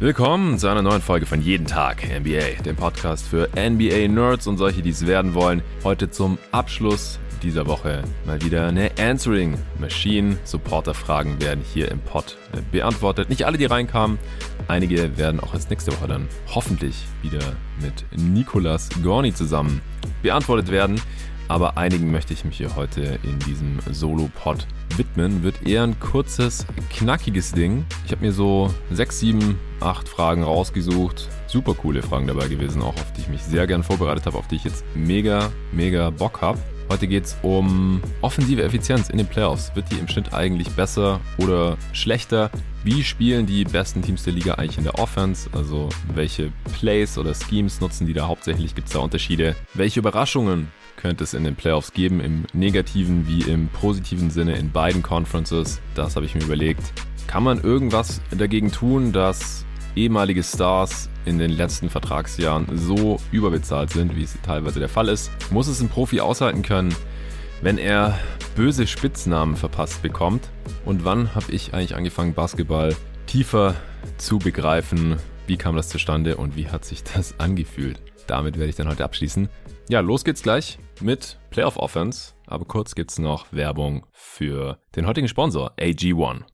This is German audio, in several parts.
Willkommen zu einer neuen Folge von Jeden Tag NBA, dem Podcast für NBA-Nerds und solche, die es werden wollen. Heute zum Abschluss dieser Woche mal wieder eine Answering Machine. Supporter-Fragen werden hier im Pod äh, beantwortet. Nicht alle, die reinkamen. Einige werden auch als nächste Woche dann hoffentlich wieder mit Nicolas Gorni zusammen beantwortet werden. Aber einigen möchte ich mich hier heute in diesem Solo-Pod widmen. Wird eher ein kurzes, knackiges Ding. Ich habe mir so sechs, sieben, acht Fragen rausgesucht. Super coole Fragen dabei gewesen, auch auf die ich mich sehr gern vorbereitet habe, auf die ich jetzt mega, mega Bock habe. Heute geht es um offensive Effizienz in den Playoffs. Wird die im Schnitt eigentlich besser oder schlechter? Wie spielen die besten Teams der Liga eigentlich in der Offense? Also welche Plays oder Schemes nutzen die da hauptsächlich? Gibt es da Unterschiede? Welche Überraschungen könnte es in den Playoffs geben, im negativen wie im positiven Sinne in beiden Conferences? Das habe ich mir überlegt. Kann man irgendwas dagegen tun, dass ehemalige Stars in den letzten Vertragsjahren so überbezahlt sind, wie es teilweise der Fall ist, muss es ein Profi aushalten können, wenn er böse Spitznamen verpasst bekommt. Und wann habe ich eigentlich angefangen, Basketball tiefer zu begreifen? Wie kam das zustande und wie hat sich das angefühlt? Damit werde ich dann heute abschließen. Ja, los geht's gleich mit Playoff Offense. Aber kurz gibt's noch Werbung für den heutigen Sponsor, AG1.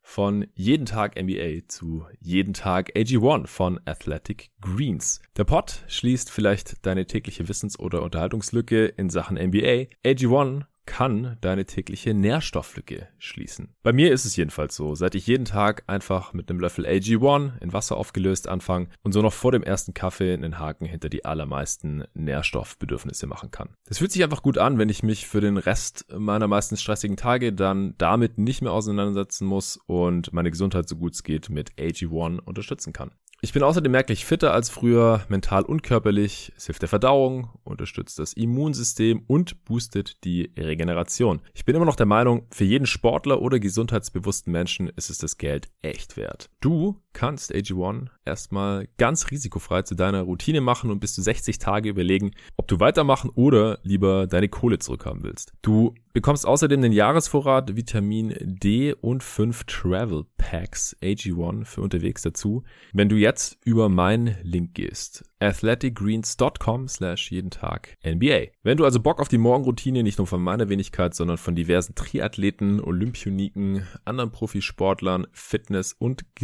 Von jeden Tag NBA zu jeden Tag AG1 von Athletic Greens. Der Pod schließt vielleicht deine tägliche Wissens- oder Unterhaltungslücke in Sachen NBA. AG1 kann deine tägliche Nährstofflücke schließen. Bei mir ist es jedenfalls so, seit ich jeden Tag einfach mit einem Löffel AG1 in Wasser aufgelöst anfange und so noch vor dem ersten Kaffee einen Haken hinter die allermeisten Nährstoffbedürfnisse machen kann. Das fühlt sich einfach gut an, wenn ich mich für den Rest meiner meistens stressigen Tage dann damit nicht mehr auseinandersetzen muss und meine Gesundheit so gut es geht mit AG1 unterstützen kann. Ich bin außerdem merklich fitter als früher, mental und körperlich. Es hilft der Verdauung, unterstützt das Immunsystem und boostet die Regeneration. Ich bin immer noch der Meinung, für jeden Sportler oder gesundheitsbewussten Menschen ist es das Geld echt wert. Du kannst AG1 erstmal ganz risikofrei zu deiner Routine machen und bis zu 60 Tage überlegen, ob du weitermachen oder lieber deine Kohle zurückhaben willst. Du bekommst außerdem den Jahresvorrat Vitamin D und 5 Travel Packs AG1 für unterwegs dazu, wenn du jetzt über meinen Link gehst. athleticgreens.com slash jeden Tag NBA. Wenn du also Bock auf die Morgenroutine nicht nur von meiner Wenigkeit, sondern von diversen Triathleten, Olympioniken, anderen Profisportlern, Fitness- und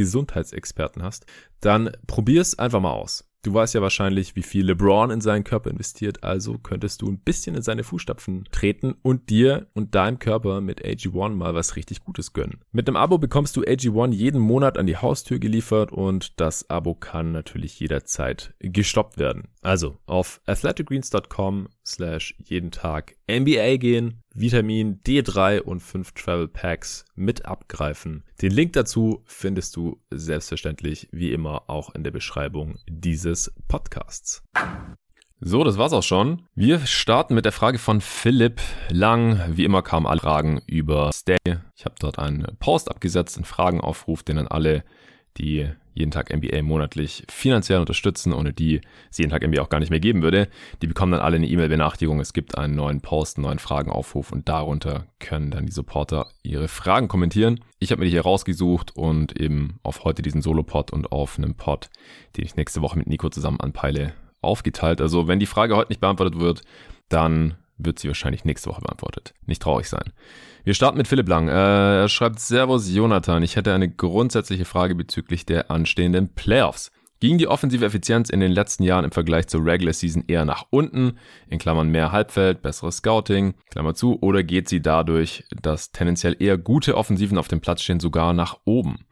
Gesundheitsexperten hast, dann probier's einfach mal aus. Du weißt ja wahrscheinlich, wie viel LeBron in seinen Körper investiert, also könntest du ein bisschen in seine Fußstapfen treten und dir und deinem Körper mit AG1 mal was richtig Gutes gönnen. Mit einem Abo bekommst du AG1 jeden Monat an die Haustür geliefert und das Abo kann natürlich jederzeit gestoppt werden. Also auf athleticgreens.com slash jeden Tag NBA gehen, Vitamin D3 und 5 Travel Packs mit abgreifen. Den Link dazu findest du selbstverständlich wie immer auch in der Beschreibung dieses Podcasts. So, das war's auch schon. Wir starten mit der Frage von Philipp Lang. Wie immer kamen alle Fragen über Stay. Ich habe dort einen Post abgesetzt, einen Fragenaufruf, den dann alle, die jeden Tag NBA monatlich finanziell unterstützen, ohne die es jeden Tag NBA auch gar nicht mehr geben würde. Die bekommen dann alle eine E-Mail-Benachrichtigung. Es gibt einen neuen Post, einen neuen Fragenaufruf und darunter können dann die Supporter ihre Fragen kommentieren. Ich habe mir die hier rausgesucht und eben auf heute diesen Solo-Pod und auf einem Pod, den ich nächste Woche mit Nico zusammen anpeile, aufgeteilt. Also wenn die Frage heute nicht beantwortet wird, dann wird sie wahrscheinlich nächste Woche beantwortet. Nicht traurig sein. Wir starten mit Philipp Lang. Äh, er schreibt, Servus Jonathan, ich hätte eine grundsätzliche Frage bezüglich der anstehenden Playoffs. Ging die offensive Effizienz in den letzten Jahren im Vergleich zur Regular Season eher nach unten, in Klammern mehr Halbfeld, besseres Scouting, Klammer zu, oder geht sie dadurch, dass tendenziell eher gute Offensiven auf dem Platz stehen, sogar nach oben?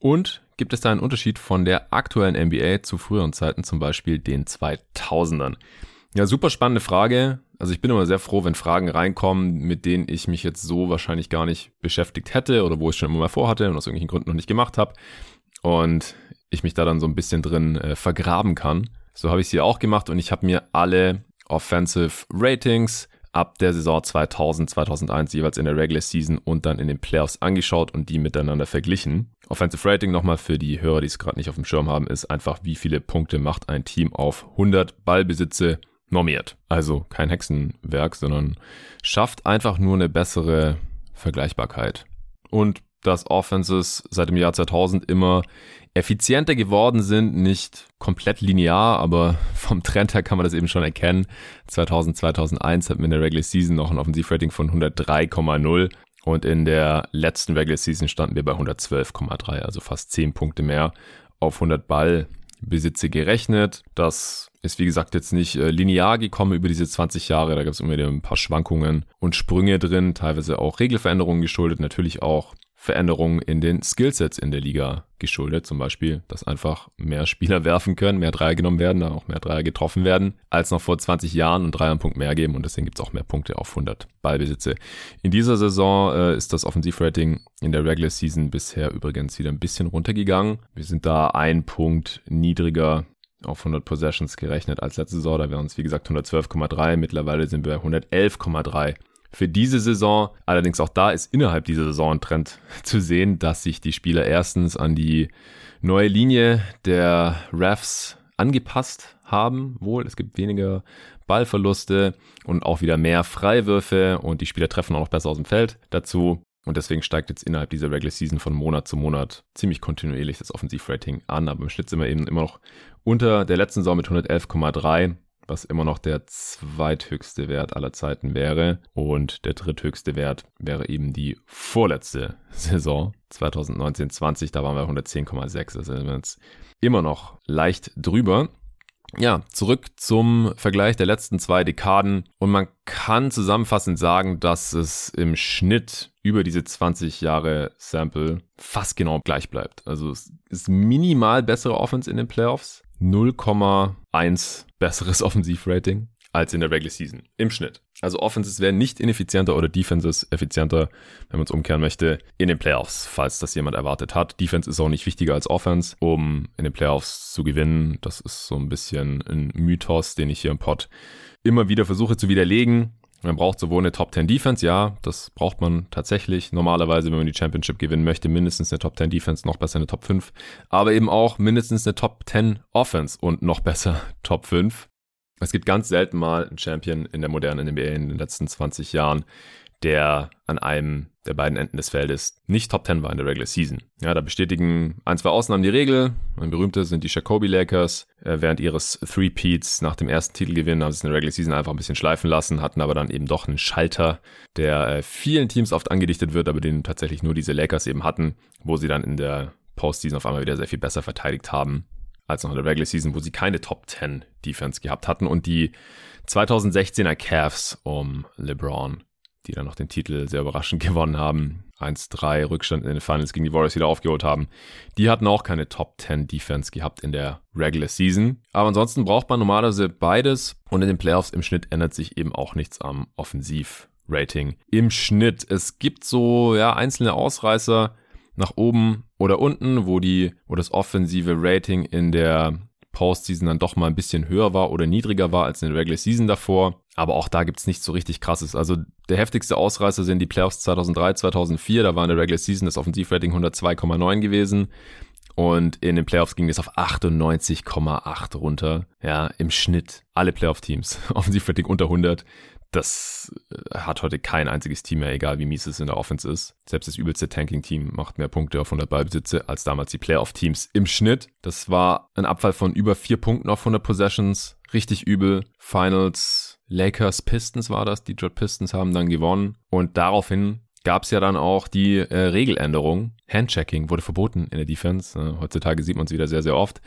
Und gibt es da einen Unterschied von der aktuellen NBA zu früheren Zeiten, zum Beispiel den 2000ern? Ja, super spannende Frage. Also ich bin immer sehr froh, wenn Fragen reinkommen, mit denen ich mich jetzt so wahrscheinlich gar nicht beschäftigt hätte oder wo ich schon immer mal vorhatte und aus irgendwelchen Gründen noch nicht gemacht habe. Und ich mich da dann so ein bisschen drin äh, vergraben kann. So habe ich sie auch gemacht und ich habe mir alle Offensive Ratings ab der Saison 2000, 2001 jeweils in der Regular Season und dann in den Playoffs angeschaut und die miteinander verglichen. Offensive Rating nochmal für die Hörer, die es gerade nicht auf dem Schirm haben, ist einfach, wie viele Punkte macht ein Team auf 100 Ballbesitze normiert. Also kein Hexenwerk, sondern schafft einfach nur eine bessere Vergleichbarkeit. Und dass Offenses seit dem Jahr 2000 immer effizienter geworden sind, nicht komplett linear, aber vom Trend her kann man das eben schon erkennen. 2000, 2001 hatten wir in der Regular Season noch ein Offensivrating von 103,0 und in der letzten Regular Season standen wir bei 112,3, also fast 10 Punkte mehr auf 100 Ballbesitze gerechnet. Das ist wie gesagt jetzt nicht äh, linear gekommen über diese 20 Jahre. Da gab es immer wieder ein paar Schwankungen und Sprünge drin, teilweise auch Regelveränderungen geschuldet, natürlich auch Veränderungen in den Skillsets in der Liga geschuldet. Zum Beispiel, dass einfach mehr Spieler werfen können, mehr Dreier genommen werden, dann auch mehr Dreier getroffen werden, als noch vor 20 Jahren und Dreier einen Punkt mehr geben und deswegen gibt es auch mehr Punkte auf 100 Ballbesitze. In dieser Saison äh, ist das Offensivrating in der Regular Season bisher übrigens wieder ein bisschen runtergegangen. Wir sind da ein Punkt niedriger auf 100 Possessions gerechnet als letzte Saison. Da wären es, wie gesagt, 112,3. Mittlerweile sind wir bei 111,3 für diese Saison. Allerdings auch da ist innerhalb dieser Saison ein Trend zu sehen, dass sich die Spieler erstens an die neue Linie der Refs angepasst haben. Wohl, es gibt weniger Ballverluste und auch wieder mehr Freiwürfe und die Spieler treffen auch noch besser aus dem Feld dazu. Und deswegen steigt jetzt innerhalb dieser Regular Season von Monat zu Monat ziemlich kontinuierlich das Offensivrating an. Aber im Schnitt sind wir eben immer noch unter der letzten Saison mit 111,3 was immer noch der zweithöchste Wert aller Zeiten wäre. Und der dritthöchste Wert wäre eben die vorletzte Saison, 2019-20, da waren wir 110,6. Also sind wir jetzt immer noch leicht drüber. Ja, zurück zum Vergleich der letzten zwei Dekaden. Und man kann zusammenfassend sagen, dass es im Schnitt über diese 20 Jahre Sample fast genau gleich bleibt. Also es ist minimal bessere Offense in den Playoffs, 0,1 besseres Offensivrating als in der Regular Season im Schnitt. Also Offenses werden nicht ineffizienter oder Defenses effizienter, wenn man es umkehren möchte, in den Playoffs, falls das jemand erwartet hat. Defense ist auch nicht wichtiger als Offense, um in den Playoffs zu gewinnen. Das ist so ein bisschen ein Mythos, den ich hier im Pod immer wieder versuche zu widerlegen. Man braucht sowohl eine Top 10 Defense, ja, das braucht man tatsächlich. Normalerweise, wenn man die Championship gewinnen möchte, mindestens eine Top 10 Defense, noch besser eine Top 5. Aber eben auch mindestens eine Top 10 Offense und noch besser Top 5. Es gibt ganz selten mal einen Champion in der modernen NBA in den letzten 20 Jahren, der an einem der beiden Enden des Feldes nicht Top 10 war in der Regular Season. Ja, da bestätigen ein, zwei Ausnahmen die Regel. Ein berühmte sind die Jacoby Lakers. Äh, während ihres Three Peats nach dem ersten Titelgewinn haben sie es in der Regular Season einfach ein bisschen schleifen lassen, hatten aber dann eben doch einen Schalter, der äh, vielen Teams oft angedichtet wird, aber den tatsächlich nur diese Lakers eben hatten, wo sie dann in der Postseason auf einmal wieder sehr viel besser verteidigt haben als noch in der Regular Season, wo sie keine Top 10 Defense gehabt hatten und die 2016er Cavs um LeBron die dann noch den Titel sehr überraschend gewonnen haben. 1-3 Rückstand in den Finals gegen die Warriors wieder aufgeholt haben. Die hatten auch keine Top 10 Defense gehabt in der Regular Season. Aber ansonsten braucht man normalerweise beides und in den Playoffs im Schnitt ändert sich eben auch nichts am Offensiv-Rating. Im Schnitt. Es gibt so, ja, einzelne Ausreißer nach oben oder unten, wo die, wo das offensive Rating in der Postseason dann doch mal ein bisschen höher war oder niedriger war als in der Regular Season davor. Aber auch da gibt's nichts so richtig krasses. Also der heftigste Ausreißer sind die Playoffs 2003, 2004. Da war in der Regular Season das Offensivrating 102,9 gewesen. Und in den Playoffs ging es auf 98,8 runter. Ja, im Schnitt. Alle Playoff-Teams. Offensivrating unter 100 das äh, hat heute kein einziges Team mehr, egal wie mies es in der Offense ist. Selbst das übelste Tanking-Team macht mehr Punkte auf 100 Ballbesitze als damals die Playoff-Teams im Schnitt. Das war ein Abfall von über vier Punkten auf 100 Possessions. Richtig übel. Finals, Lakers, Pistons war das. Die Detroit Pistons haben dann gewonnen. Und daraufhin gab es ja dann auch die äh, Regeländerung. Handchecking wurde verboten in der Defense. Äh, heutzutage sieht man es wieder sehr, sehr oft.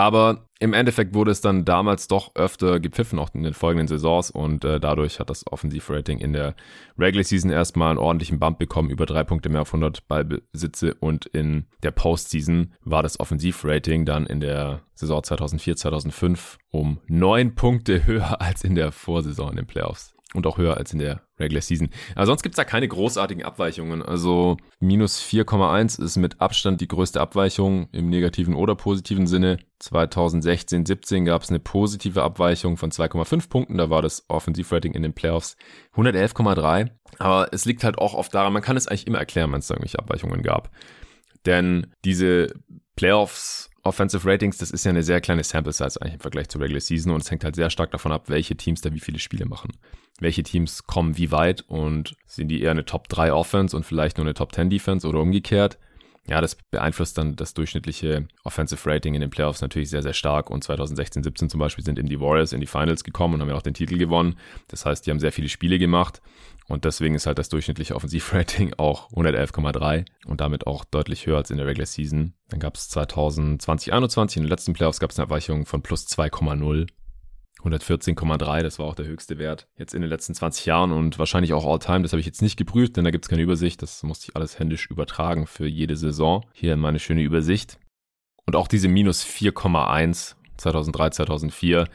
Aber im Endeffekt wurde es dann damals doch öfter gepfiffen, auch in den folgenden Saisons. Und äh, dadurch hat das Offensivrating in der Regular Season erstmal einen ordentlichen Bump bekommen, über drei Punkte mehr auf 100 Ballbesitze. Und in der Postseason war das Offensivrating dann in der Saison 2004, 2005 um neun Punkte höher als in der Vorsaison in den Playoffs und auch höher als in der Regular Season. Aber sonst gibt's da keine großartigen Abweichungen. Also minus 4,1 ist mit Abstand die größte Abweichung im negativen oder positiven Sinne. 2016, 17 gab's eine positive Abweichung von 2,5 Punkten. Da war das Offensivrating in den Playoffs 111,3. Aber es liegt halt auch oft daran, man kann es eigentlich immer erklären, wenn es da irgendwelche Abweichungen gab. Denn diese Playoffs Offensive Ratings, das ist ja eine sehr kleine Sample Size eigentlich im Vergleich zur Regular Season und es hängt halt sehr stark davon ab, welche Teams da wie viele Spiele machen. Welche Teams kommen wie weit und sind die eher eine Top 3 Offense und vielleicht nur eine Top 10 Defense oder umgekehrt. Ja, das beeinflusst dann das durchschnittliche Offensive Rating in den Playoffs natürlich sehr, sehr stark. Und 2016, 17 zum Beispiel sind eben die Warriors in die Finals gekommen und haben ja auch den Titel gewonnen. Das heißt, die haben sehr viele Spiele gemacht. Und deswegen ist halt das durchschnittliche Offensivrating auch 111,3 und damit auch deutlich höher als in der Regular Season. Dann gab es 2020, 2021 in den letzten Playoffs gab es eine Erweichung von plus 2,0 114,3, das war auch der höchste Wert jetzt in den letzten 20 Jahren und wahrscheinlich auch All-Time. Das habe ich jetzt nicht geprüft, denn da gibt es keine Übersicht. Das musste ich alles händisch übertragen für jede Saison. Hier in meine schöne Übersicht. Und auch diese minus 4,1 2003, 2004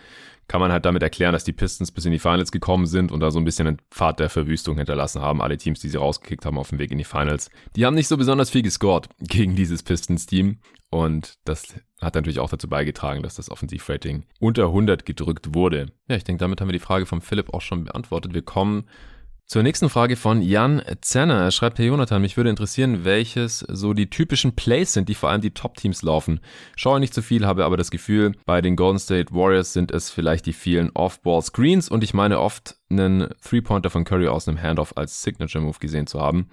kann man halt damit erklären, dass die Pistons bis in die Finals gekommen sind und da so ein bisschen einen Pfad der Verwüstung hinterlassen haben. Alle Teams, die sie rausgekickt haben auf dem Weg in die Finals, die haben nicht so besonders viel gescored gegen dieses Pistons-Team. Und das hat natürlich auch dazu beigetragen, dass das Offensivrating unter 100 gedrückt wurde. Ja, ich denke, damit haben wir die Frage von Philipp auch schon beantwortet. Wir kommen zur nächsten Frage von Jan Zenner. Er schreibt, Herr Jonathan, mich würde interessieren, welches so die typischen Plays sind, die vor allem die Top-Teams laufen. Schaue nicht zu viel, habe aber das Gefühl, bei den Golden State Warriors sind es vielleicht die vielen Off-Ball-Screens und ich meine oft einen Three-Pointer von Curry aus einem Handoff als Signature-Move gesehen zu haben.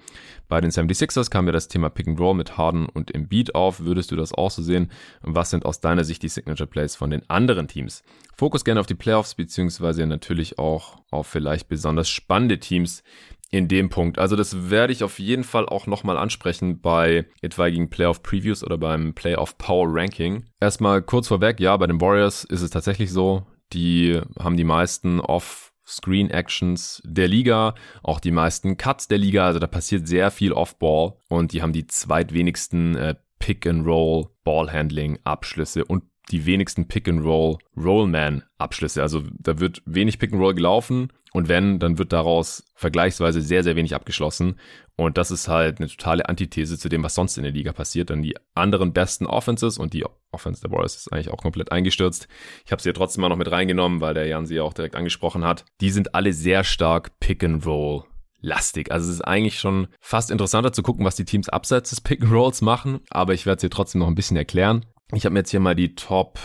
Bei den 76ers kam ja das Thema Pick and Roll mit Harden und Embiid auf. Würdest du das auch so sehen? Was sind aus deiner Sicht die Signature-Plays von den anderen Teams? Fokus gerne auf die Playoffs, beziehungsweise natürlich auch auf vielleicht besonders spannende Teams in dem Punkt. Also das werde ich auf jeden Fall auch nochmal ansprechen bei etwaigen Playoff-Previews oder beim Playoff-Power-Ranking. Erstmal kurz vorweg, ja, bei den Warriors ist es tatsächlich so, die haben die meisten Off- Screen Actions der Liga, auch die meisten Cuts der Liga. Also da passiert sehr viel Off-Ball und die haben die zweitwenigsten äh, Pick-and-Roll Ballhandling Abschlüsse und die wenigsten Pick-and-Roll Rollman Abschlüsse. Also da wird wenig Pick-and-Roll gelaufen und wenn, dann wird daraus vergleichsweise sehr, sehr wenig abgeschlossen. Und das ist halt eine totale Antithese zu dem, was sonst in der Liga passiert. Dann die anderen besten Offenses und die Offense der Warriors ist eigentlich auch komplett eingestürzt. Ich habe sie ja trotzdem mal noch mit reingenommen, weil der Jan sie ja auch direkt angesprochen hat. Die sind alle sehr stark Pick-and-Roll lastig. Also es ist eigentlich schon fast interessanter zu gucken, was die Teams abseits des Pick and Rolls machen, aber ich werde es dir trotzdem noch ein bisschen erklären. Ich habe mir jetzt hier mal die Top,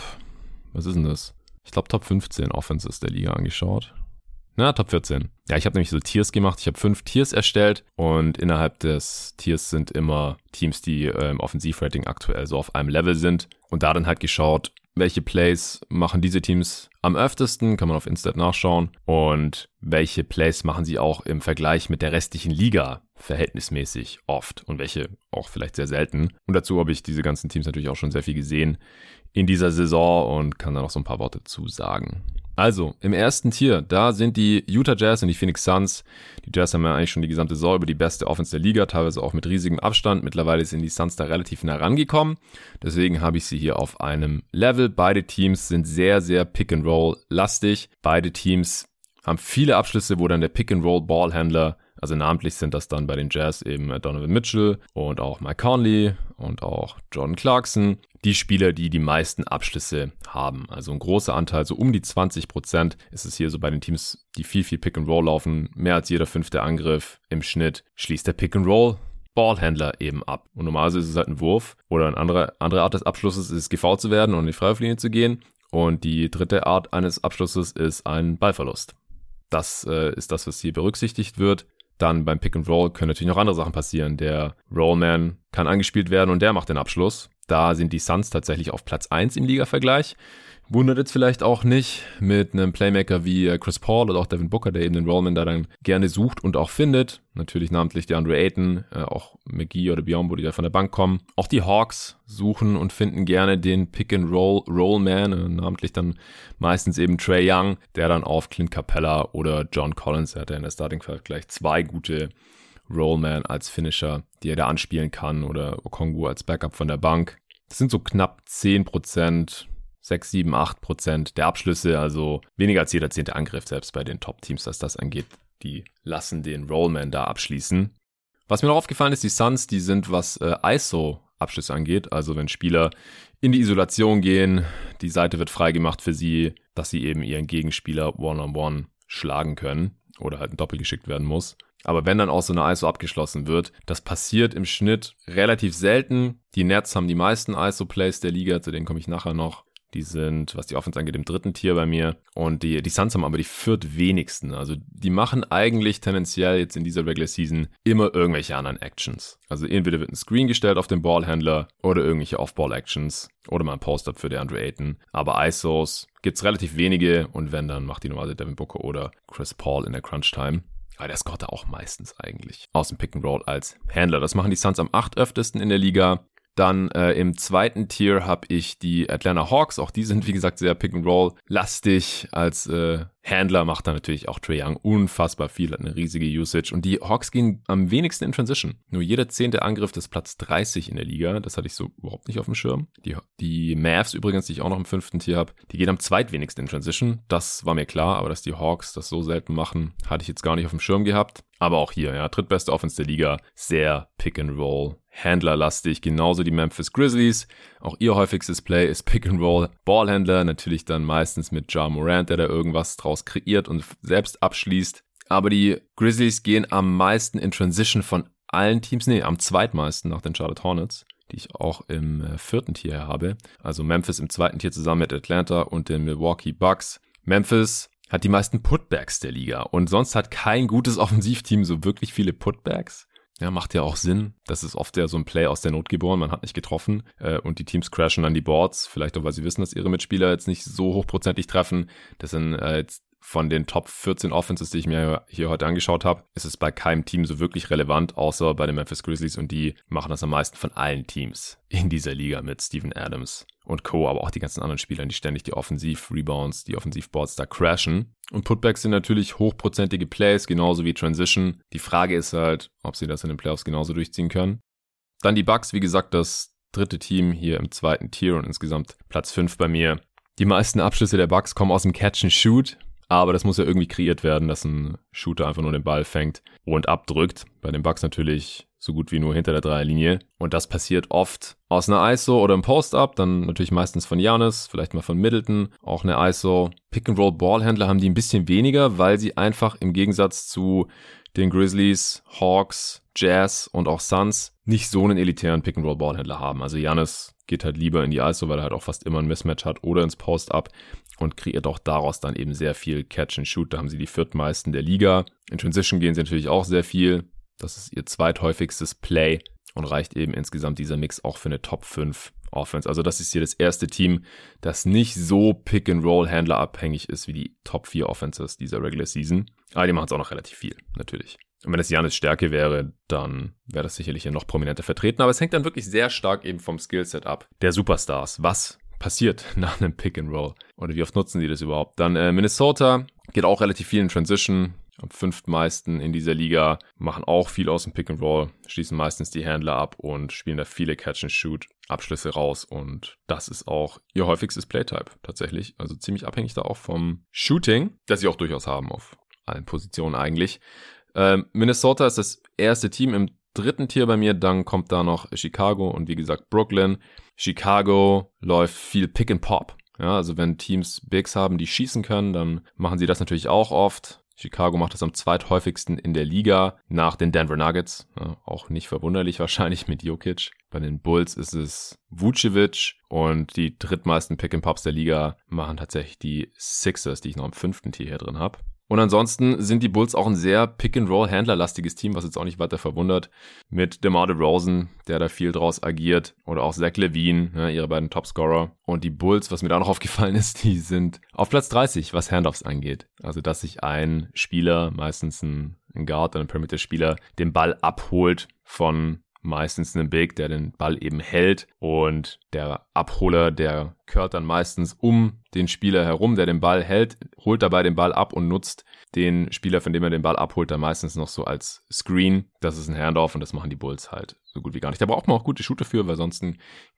was ist denn das? Ich glaube Top 15 Offenses der Liga angeschaut. Na, Top 14. Ja, ich habe nämlich so Tiers gemacht. Ich habe fünf Tiers erstellt und innerhalb des Tiers sind immer Teams, die äh, im Offensivrating aktuell so auf einem Level sind und da dann halt geschaut, welche Plays machen diese Teams am öftesten, kann man auf Instat nachschauen und welche Plays machen sie auch im Vergleich mit der restlichen Liga verhältnismäßig oft und welche auch vielleicht sehr selten. Und dazu habe ich diese ganzen Teams natürlich auch schon sehr viel gesehen in dieser Saison und kann da noch so ein paar Worte zu sagen. Also, im ersten Tier, da sind die Utah Jazz und die Phoenix Suns. Die Jazz haben ja eigentlich schon die gesamte Saison über die beste Offense der Liga, teilweise auch mit riesigem Abstand. Mittlerweile sind die Suns da relativ nah rangekommen. Deswegen habe ich sie hier auf einem Level. Beide Teams sind sehr, sehr Pick-and-Roll lastig. Beide Teams haben viele Abschlüsse, wo dann der Pick-and-Roll-Ballhändler also namentlich sind das dann bei den Jazz eben Donovan Mitchell und auch Mike Conley und auch Jordan Clarkson. Die Spieler, die die meisten Abschlüsse haben. Also ein großer Anteil, so um die 20 Prozent ist es hier so bei den Teams, die viel, viel Pick and Roll laufen. Mehr als jeder fünfte Angriff im Schnitt schließt der Pick and Roll Ballhändler eben ab. Und normalerweise ist es halt ein Wurf oder eine andere, andere Art des Abschlusses ist es, gefault zu werden und in die Freiwurflinie zu gehen. Und die dritte Art eines Abschlusses ist ein Ballverlust. Das äh, ist das, was hier berücksichtigt wird. Dann beim Pick and Roll können natürlich noch andere Sachen passieren. Der Rollman kann angespielt werden und der macht den Abschluss. Da sind die Suns tatsächlich auf Platz 1 im Liga-Vergleich. Wundert jetzt vielleicht auch nicht mit einem Playmaker wie äh, Chris Paul oder auch Devin Booker, der eben den Rollman da dann gerne sucht und auch findet. Natürlich namentlich der Andre Ayton, äh, auch McGee oder Biombo, die da von der Bank kommen. Auch die Hawks suchen und finden gerne den Pick-and-Roll Rollman, äh, namentlich dann meistens eben Trey Young, der dann auf Clint Capella oder John Collins, der hat in der Starting gleich zwei gute Rollman als Finisher, die er da anspielen kann oder Okongu als Backup von der Bank. Das sind so knapp 10 Prozent 6, 7, 8 Prozent der Abschlüsse, also weniger als jeder zehnte Angriff, selbst bei den Top-Teams, was das angeht. Die lassen den Rollman da abschließen. Was mir noch aufgefallen ist, die Suns, die sind, was äh, ISO-Abschlüsse angeht, also wenn Spieler in die Isolation gehen, die Seite wird freigemacht für sie, dass sie eben ihren Gegenspieler one-on-one -on -one schlagen können oder halt ein Doppel geschickt werden muss. Aber wenn dann auch so eine ISO abgeschlossen wird, das passiert im Schnitt relativ selten. Die Nets haben die meisten ISO-Plays der Liga, zu denen komme ich nachher noch. Die sind, was die Offense angeht, im dritten Tier bei mir. Und die, die Suns haben aber die viertwenigsten. Also die machen eigentlich tendenziell jetzt in dieser Regular Season immer irgendwelche anderen Actions. Also entweder wird ein Screen gestellt auf den Ballhändler oder irgendwelche Off-Ball-Actions oder mal ein Post-Up für DeAndre Ayton. Aber ISOs gibt's relativ wenige und wenn, dann macht die normalerweise Devin Booker oder Chris Paul in der Crunch-Time. Aber der scoret auch meistens eigentlich aus dem Pick and Roll als Händler. Das machen die Suns am acht öftesten in der Liga. Dann äh, im zweiten Tier habe ich die Atlanta Hawks. Auch die sind, wie gesagt, sehr Pick-and-Roll-lastig. Als äh, Handler macht da natürlich auch Trey Young unfassbar viel, hat eine riesige Usage. Und die Hawks gehen am wenigsten in Transition. Nur jeder zehnte Angriff ist Platz 30 in der Liga. Das hatte ich so überhaupt nicht auf dem Schirm. Die, die Mavs übrigens, die ich auch noch im fünften Tier habe, die gehen am zweitwenigsten in Transition. Das war mir klar, aber dass die Hawks das so selten machen, hatte ich jetzt gar nicht auf dem Schirm gehabt. Aber auch hier, ja, drittbeste Offense der Liga, sehr Pick-and-Roll Händlerlastig, genauso die Memphis Grizzlies. Auch ihr häufigstes Play ist Pick and Roll Ballhändler, natürlich dann meistens mit Ja Morant, der da irgendwas draus kreiert und selbst abschließt. Aber die Grizzlies gehen am meisten in Transition von allen Teams, nee, am zweitmeisten nach den Charlotte Hornets die ich auch im äh, vierten Tier habe. Also Memphis im zweiten Tier zusammen mit Atlanta und den Milwaukee Bucks. Memphis hat die meisten Putbacks der Liga und sonst hat kein gutes Offensivteam so wirklich viele Putbacks. Ja, macht ja auch Sinn. Das ist oft ja so ein Play aus der Not geboren. Man hat nicht getroffen äh, und die Teams crashen dann die Boards. Vielleicht auch, weil sie wissen, dass ihre Mitspieler jetzt nicht so hochprozentig treffen. Das sind äh, jetzt von den Top 14 Offenses, die ich mir hier heute angeschaut habe, ist es bei keinem Team so wirklich relevant, außer bei den Memphis Grizzlies und die machen das am meisten von allen Teams in dieser Liga mit Steven Adams und Co., aber auch die ganzen anderen Spieler, die ständig die Offensiv-Rebounds, die Offensivboards da crashen. Und Putbacks sind natürlich hochprozentige Plays, genauso wie Transition. Die Frage ist halt, ob sie das in den Playoffs genauso durchziehen können. Dann die Bucks, wie gesagt, das dritte Team hier im zweiten Tier und insgesamt Platz 5 bei mir. Die meisten Abschlüsse der Bucks kommen aus dem Catch and Shoot. Aber das muss ja irgendwie kreiert werden, dass ein Shooter einfach nur den Ball fängt und abdrückt. Bei den Bucks natürlich so gut wie nur hinter der Dreierlinie. Und das passiert oft aus einer ISO oder einem Post-Up, dann natürlich meistens von Janis, vielleicht mal von Middleton, auch eine ISO. Pick-and-Roll-Ballhändler haben die ein bisschen weniger, weil sie einfach im Gegensatz zu den Grizzlies, Hawks, Jazz und auch Suns nicht so einen elitären Pick-and-Roll-Ballhändler haben. Also Janis geht halt lieber in die ISO, weil er halt auch fast immer ein Mismatch hat oder ins Post-Up und kreiert auch daraus dann eben sehr viel Catch and Shoot. Da haben sie die viertmeisten der Liga. In Transition gehen sie natürlich auch sehr viel. Das ist ihr zweithäufigstes Play und reicht eben insgesamt dieser Mix auch für eine Top 5 Offense. Also das ist hier das erste Team, das nicht so Pick-and-Roll-Händler abhängig ist wie die Top 4 Offenses dieser Regular Season. Aber die machen es auch noch relativ viel, natürlich. Und wenn es Janis Stärke wäre, dann wäre das sicherlich hier noch prominenter vertreten. Aber es hängt dann wirklich sehr stark eben vom Skillset ab der Superstars. Was passiert nach einem Pick and Roll? Oder wie oft nutzen die das überhaupt? Dann äh, Minnesota geht auch relativ viel in Transition. Am fünftmeisten in dieser Liga, machen auch viel aus dem Pick and Roll, schließen meistens die Händler ab und spielen da viele Catch and Shoot Abschlüsse raus und das ist auch ihr häufigstes Playtype tatsächlich. Also ziemlich abhängig da auch vom Shooting, das sie auch durchaus haben auf allen Positionen eigentlich. Ähm, Minnesota ist das erste Team im dritten Tier bei mir, dann kommt da noch Chicago und wie gesagt Brooklyn. Chicago läuft viel Pick and Pop. Ja, also wenn Teams Bigs haben, die schießen können, dann machen sie das natürlich auch oft. Chicago macht das am zweithäufigsten in der Liga nach den Denver Nuggets. Ja, auch nicht verwunderlich wahrscheinlich mit Jokic. Bei den Bulls ist es Vucevic und die drittmeisten Pick and Pops der Liga machen tatsächlich die Sixers, die ich noch im fünften Tier hier drin habe. Und ansonsten sind die Bulls auch ein sehr Pick-and-Roll-Händlerlastiges Team, was jetzt auch nicht weiter verwundert. Mit DeMar DeRozan, der da viel draus agiert. Oder auch Zach Levine, ja, ihre beiden Topscorer. Und die Bulls, was mir da noch aufgefallen ist, die sind auf Platz 30, was Handoffs angeht. Also, dass sich ein Spieler, meistens ein, ein Guard oder ein Perimeter-Spieler, den Ball abholt von meistens einen Big, der den Ball eben hält und der Abholer, der kehrt dann meistens um den Spieler herum, der den Ball hält, holt dabei den Ball ab und nutzt den Spieler, von dem er den Ball abholt, dann meistens noch so als Screen. Das ist ein Handoff und das machen die Bulls halt so gut wie gar nicht. Da braucht man auch gute Shooter für, weil sonst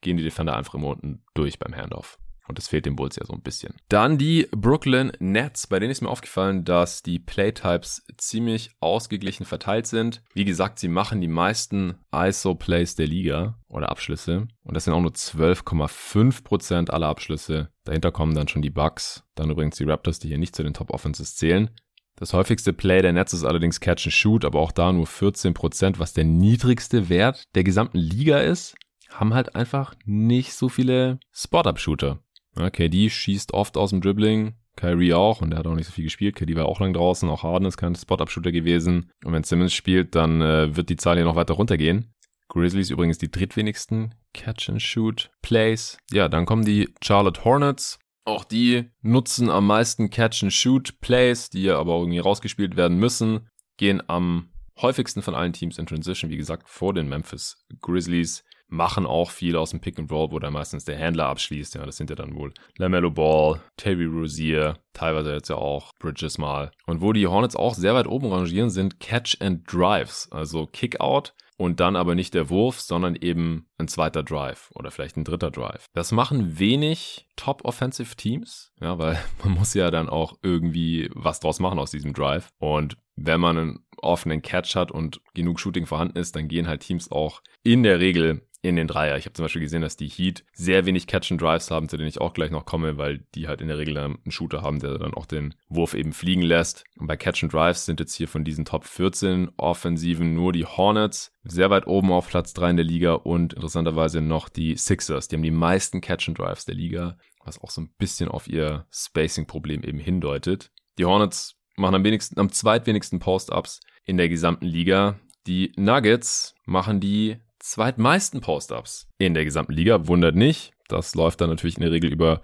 gehen die Defender einfach immer unten durch beim Handoff. Und das fehlt den Bulls ja so ein bisschen. Dann die Brooklyn Nets. Bei denen ist mir aufgefallen, dass die Playtypes ziemlich ausgeglichen verteilt sind. Wie gesagt, sie machen die meisten ISO-Plays der Liga oder Abschlüsse. Und das sind auch nur 12,5% aller Abschlüsse. Dahinter kommen dann schon die Bucks. Dann übrigens die Raptors, die hier nicht zu den Top Offenses zählen. Das häufigste Play der Nets ist allerdings Catch and Shoot, aber auch da nur 14%, was der niedrigste Wert der gesamten Liga ist haben halt einfach nicht so viele Spot-Up-Shooter. KD schießt oft aus dem Dribbling, Kyrie auch und der hat auch nicht so viel gespielt. KD war auch lang draußen, auch Harden ist kein Spot-Up-Shooter gewesen. Und wenn Simmons spielt, dann äh, wird die Zahl hier noch weiter runtergehen. Grizzlies übrigens die drittwenigsten Catch-and-Shoot-Plays. Ja, dann kommen die Charlotte Hornets. Auch die nutzen am meisten Catch-and-Shoot-Plays, die ja aber irgendwie rausgespielt werden müssen. Gehen am häufigsten von allen Teams in Transition, wie gesagt, vor den Memphis Grizzlies machen auch viel aus dem Pick and Roll, wo dann meistens der Händler abschließt. Ja, das sind ja dann wohl LaMelo Ball, Terry Rozier, teilweise jetzt ja auch Bridges mal. Und wo die Hornets auch sehr weit oben rangieren, sind Catch and Drives, also Kickout und dann aber nicht der Wurf, sondern eben ein zweiter Drive oder vielleicht ein dritter Drive. Das machen wenig Top Offensive Teams, ja, weil man muss ja dann auch irgendwie was draus machen aus diesem Drive. Und wenn man einen offenen Catch hat und genug Shooting vorhanden ist, dann gehen halt Teams auch in der Regel in den Dreier. Ich habe zum Beispiel gesehen, dass die Heat sehr wenig Catch-and-Drives haben, zu denen ich auch gleich noch komme, weil die halt in der Regel einen Shooter haben, der dann auch den Wurf eben fliegen lässt. Und bei Catch-and-Drives sind jetzt hier von diesen Top 14 Offensiven nur die Hornets sehr weit oben auf Platz 3 in der Liga und interessanterweise noch die Sixers. Die haben die meisten Catch-and-Drives der Liga, was auch so ein bisschen auf ihr Spacing-Problem eben hindeutet. Die Hornets machen am wenigsten, am zweitwenigsten Post-Ups in der gesamten Liga. Die Nuggets machen die zweitmeisten Post-Ups in der gesamten Liga. Wundert nicht. Das läuft dann natürlich in der Regel über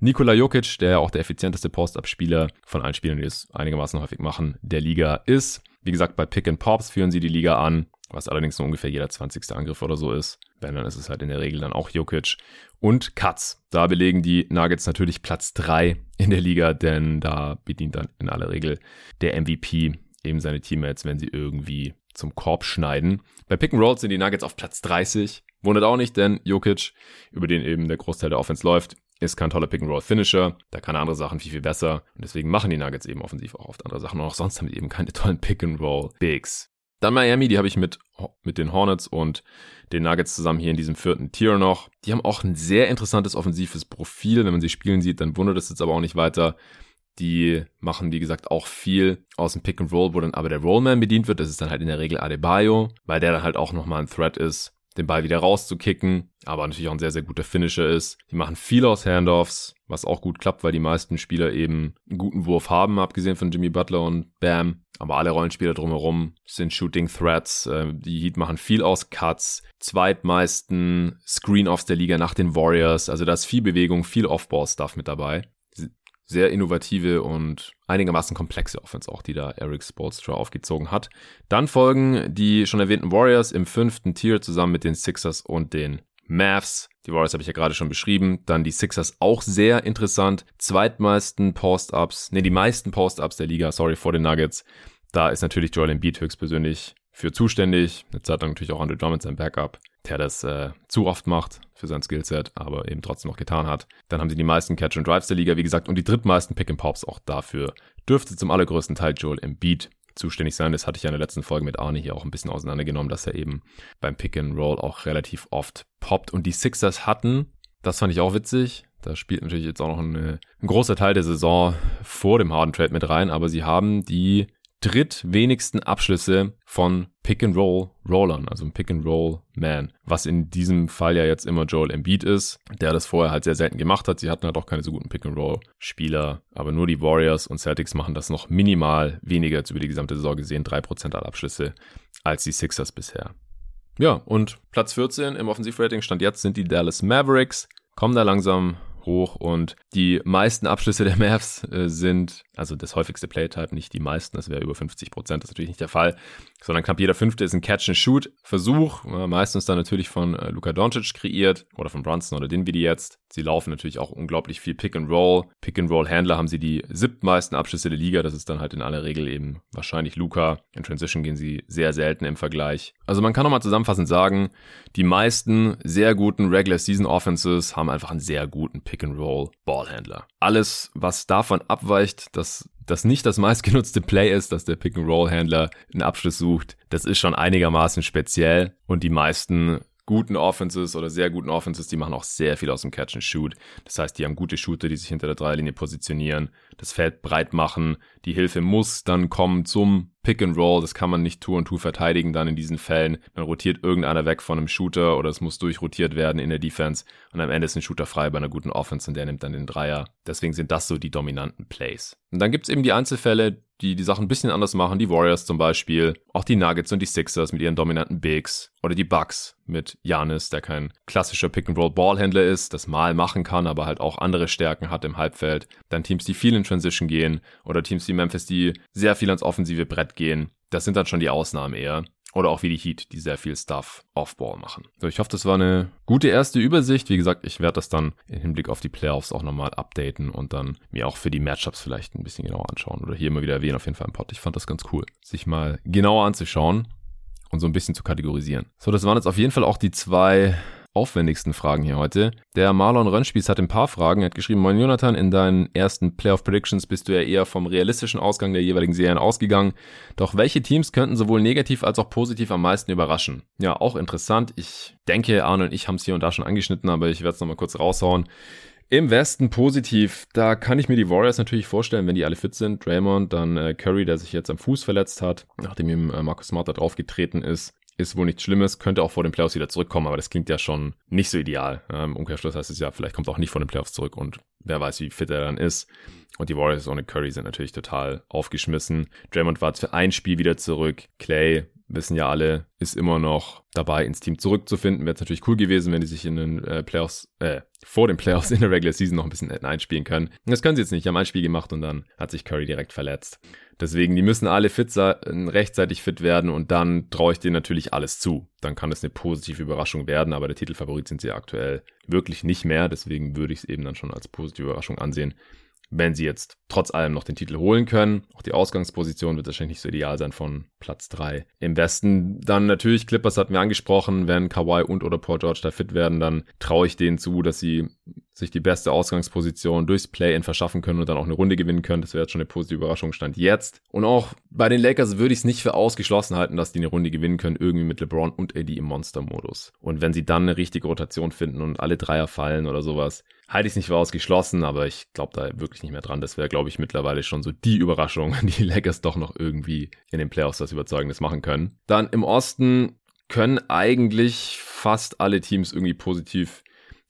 Nikola Jokic, der ja auch der effizienteste Post-Up-Spieler von allen Spielern, die es einigermaßen häufig machen, der Liga ist. Wie gesagt, bei Pick and Pops führen sie die Liga an, was allerdings nur ungefähr jeder 20. Angriff oder so ist. Wenn, dann ist es halt in der Regel dann auch Jokic. Und Cuts. Da belegen die Nuggets natürlich Platz 3 in der Liga, denn da bedient dann in aller Regel der MVP eben seine Teammates, wenn sie irgendwie zum Korb schneiden. Bei Pick and Rolls sind die Nuggets auf Platz 30. Wundert auch nicht, denn Jokic, über den eben der Großteil der Offense läuft, ist kein toller Pick-and-Roll-Finisher. Da kann er andere Sachen viel, viel besser. Und deswegen machen die Nuggets eben offensiv auch oft andere Sachen. Und auch sonst haben die eben keine tollen Pick-and-Roll-Bigs. Dann Miami, die habe ich mit, mit den Hornets und den Nuggets zusammen hier in diesem vierten Tier noch. Die haben auch ein sehr interessantes offensives Profil. Wenn man sie spielen sieht, dann wundert es jetzt aber auch nicht weiter. Die machen, wie gesagt, auch viel aus dem Pick and Roll, wo dann aber der Rollman bedient wird. Das ist dann halt in der Regel Adebayo, weil der dann halt auch nochmal ein Threat ist, den Ball wieder rauszukicken, aber natürlich auch ein sehr, sehr guter Finisher ist. Die machen viel aus Handoffs, was auch gut klappt, weil die meisten Spieler eben einen guten Wurf haben, abgesehen von Jimmy Butler und Bam. Aber alle Rollenspieler drumherum sind Shooting Threats. Äh, die Heat machen viel aus Cuts, zweitmeisten Screen-Offs der Liga nach den Warriors. Also da ist viel Bewegung, viel Off-Ball-Stuff mit dabei sehr innovative und einigermaßen komplexe Offense auch, die da Eric Spolstra aufgezogen hat. Dann folgen die schon erwähnten Warriors im fünften Tier zusammen mit den Sixers und den Mavs. Die Warriors habe ich ja gerade schon beschrieben. Dann die Sixers auch sehr interessant. Zweitmeisten Post-Ups, ne, die meisten Post-Ups der Liga, sorry, vor den Nuggets. Da ist natürlich Joel Embiid höchstpersönlich für zuständig. Jetzt hat er natürlich auch Andre Drummond sein Backup der das äh, zu oft macht für sein Skillset, aber eben trotzdem noch getan hat. Dann haben sie die meisten Catch and Drives der Liga, wie gesagt, und die drittmeisten Pick and Pops auch dafür. Dürfte zum allergrößten Teil Joel Embiid zuständig sein. Das hatte ich ja in der letzten Folge mit Arne hier auch ein bisschen auseinandergenommen, dass er eben beim Pick and Roll auch relativ oft poppt. Und die Sixers hatten, das fand ich auch witzig, da spielt natürlich jetzt auch noch eine, ein großer Teil der Saison vor dem Harden Trade mit rein, aber sie haben die drittwenigsten Abschlüsse von Pick-and-Roll-Rollern, also ein Pick-and-Roll-Man, was in diesem Fall ja jetzt immer Joel Embiid ist, der das vorher halt sehr selten gemacht hat. Sie hatten halt auch keine so guten Pick-and-Roll-Spieler, aber nur die Warriors und Celtics machen das noch minimal weniger jetzt über die gesamte Saison gesehen, drei Prozent aller Abschlüsse, als die Sixers bisher. Ja, und Platz 14 im Offensivrating stand jetzt sind die Dallas Mavericks, kommen da langsam hoch und die meisten Abschlüsse der Mavs äh, sind, also das häufigste Playtype, nicht die meisten, das wäre über 50 Prozent, das ist natürlich nicht der Fall, sondern knapp jeder fünfte ist ein Catch-and-Shoot-Versuch, äh, meistens dann natürlich von äh, Luka Doncic kreiert oder von Brunson oder Dinwiddie jetzt. Sie laufen natürlich auch unglaublich viel Pick-and-Roll. Pick-and-Roll-Händler haben sie die siebtmeisten Abschlüsse der Liga, das ist dann halt in aller Regel eben wahrscheinlich Luka. In Transition gehen sie sehr selten im Vergleich. Also man kann nochmal zusammenfassend sagen, die meisten sehr guten Regular-Season-Offenses haben einfach einen sehr guten Pick-and-Roll-Ballhändler. Alles, was davon abweicht, dass das nicht das meistgenutzte Play ist, dass der Pick-and-Roll-Händler einen Abschluss sucht, das ist schon einigermaßen speziell und die meisten guten Offenses oder sehr guten Offenses, die machen auch sehr viel aus dem Catch and Shoot. Das heißt, die haben gute Shooter, die sich hinter der Dreierlinie positionieren, das Feld breit machen. Die Hilfe muss dann kommen zum Pick and Roll. Das kann man nicht Tour und Tour verteidigen dann in diesen Fällen. Dann rotiert irgendeiner weg von einem Shooter oder es muss durchrotiert werden in der Defense und am Ende ist ein Shooter frei bei einer guten Offense und der nimmt dann den Dreier. Deswegen sind das so die dominanten Plays. Und dann gibt's eben die Einzelfälle, die die Sachen ein bisschen anders machen. Die Warriors zum Beispiel, auch die Nuggets und die Sixers mit ihren dominanten Bigs oder die Bucks mit Janis, der kein klassischer Pick-and-Roll-Ballhändler ist, das mal machen kann, aber halt auch andere Stärken hat im Halbfeld. Dann Teams, die viel in Transition gehen oder Teams wie Memphis, die sehr viel ans offensive Brett gehen. Das sind dann schon die Ausnahmen eher. Oder auch wie die Heat, die sehr viel Stuff off-Ball machen. So, ich hoffe, das war eine gute erste Übersicht. Wie gesagt, ich werde das dann im Hinblick auf die Playoffs auch nochmal updaten und dann mir auch für die Matchups vielleicht ein bisschen genauer anschauen. Oder hier immer wieder erwähnen, auf jeden Fall im Pod. Ich fand das ganz cool, sich mal genauer anzuschauen und so ein bisschen zu kategorisieren. So, das waren jetzt auf jeden Fall auch die zwei aufwendigsten Fragen hier heute. Der Marlon Rönnspieß hat ein paar Fragen. Er hat geschrieben, Moin Jonathan, in deinen ersten Playoff Predictions bist du ja eher vom realistischen Ausgang der jeweiligen Serien ausgegangen. Doch welche Teams könnten sowohl negativ als auch positiv am meisten überraschen? Ja, auch interessant. Ich denke, Arne und ich haben es hier und da schon angeschnitten, aber ich werde es nochmal kurz raushauen. Im Westen positiv, da kann ich mir die Warriors natürlich vorstellen, wenn die alle fit sind. Draymond, dann äh, Curry, der sich jetzt am Fuß verletzt hat, nachdem ihm äh, Marcus Smart da drauf getreten ist ist wohl nichts Schlimmes, könnte auch vor den Playoffs wieder zurückkommen, aber das klingt ja schon nicht so ideal. Im Umkehrschluss heißt es ja, vielleicht kommt er auch nicht vor den Playoffs zurück und wer weiß, wie fit er dann ist. Und die Warriors ohne Curry sind natürlich total aufgeschmissen. Draymond war für ein Spiel wieder zurück. Clay, wissen ja alle, ist immer noch dabei, ins Team zurückzufinden. Wäre es natürlich cool gewesen, wenn die sich in den äh, Playoffs, äh, vor den Playoffs in der Regular Season noch ein bisschen einspielen können. Das können sie jetzt nicht. Die haben ein Spiel gemacht und dann hat sich Curry direkt verletzt. Deswegen, die müssen alle fit sein, rechtzeitig fit werden und dann traue ich denen natürlich alles zu. Dann kann es eine positive Überraschung werden, aber der Titelfavorit sind sie aktuell wirklich nicht mehr. Deswegen würde ich es eben dann schon als positive Überraschung ansehen wenn sie jetzt trotz allem noch den Titel holen können. Auch die Ausgangsposition wird wahrscheinlich nicht so ideal sein von Platz 3. Im Westen dann natürlich Clippers hatten wir angesprochen, wenn Kawhi und oder Paul George da fit werden, dann traue ich denen zu, dass sie sich die beste Ausgangsposition durchs Play-In verschaffen können und dann auch eine Runde gewinnen können. Das wäre jetzt schon eine positive Überraschung stand jetzt. Und auch bei den Lakers würde ich es nicht für ausgeschlossen halten, dass die eine Runde gewinnen können, irgendwie mit LeBron und AD im Monster-Modus. Und wenn sie dann eine richtige Rotation finden und alle Dreier fallen oder sowas, halte ich es nicht für ausgeschlossen, aber ich glaube da wirklich nicht mehr dran. Das wäre, glaube ich, mittlerweile schon so die Überraschung, die Lakers doch noch irgendwie in den Playoffs was Überzeugendes machen können. Dann im Osten können eigentlich fast alle Teams irgendwie positiv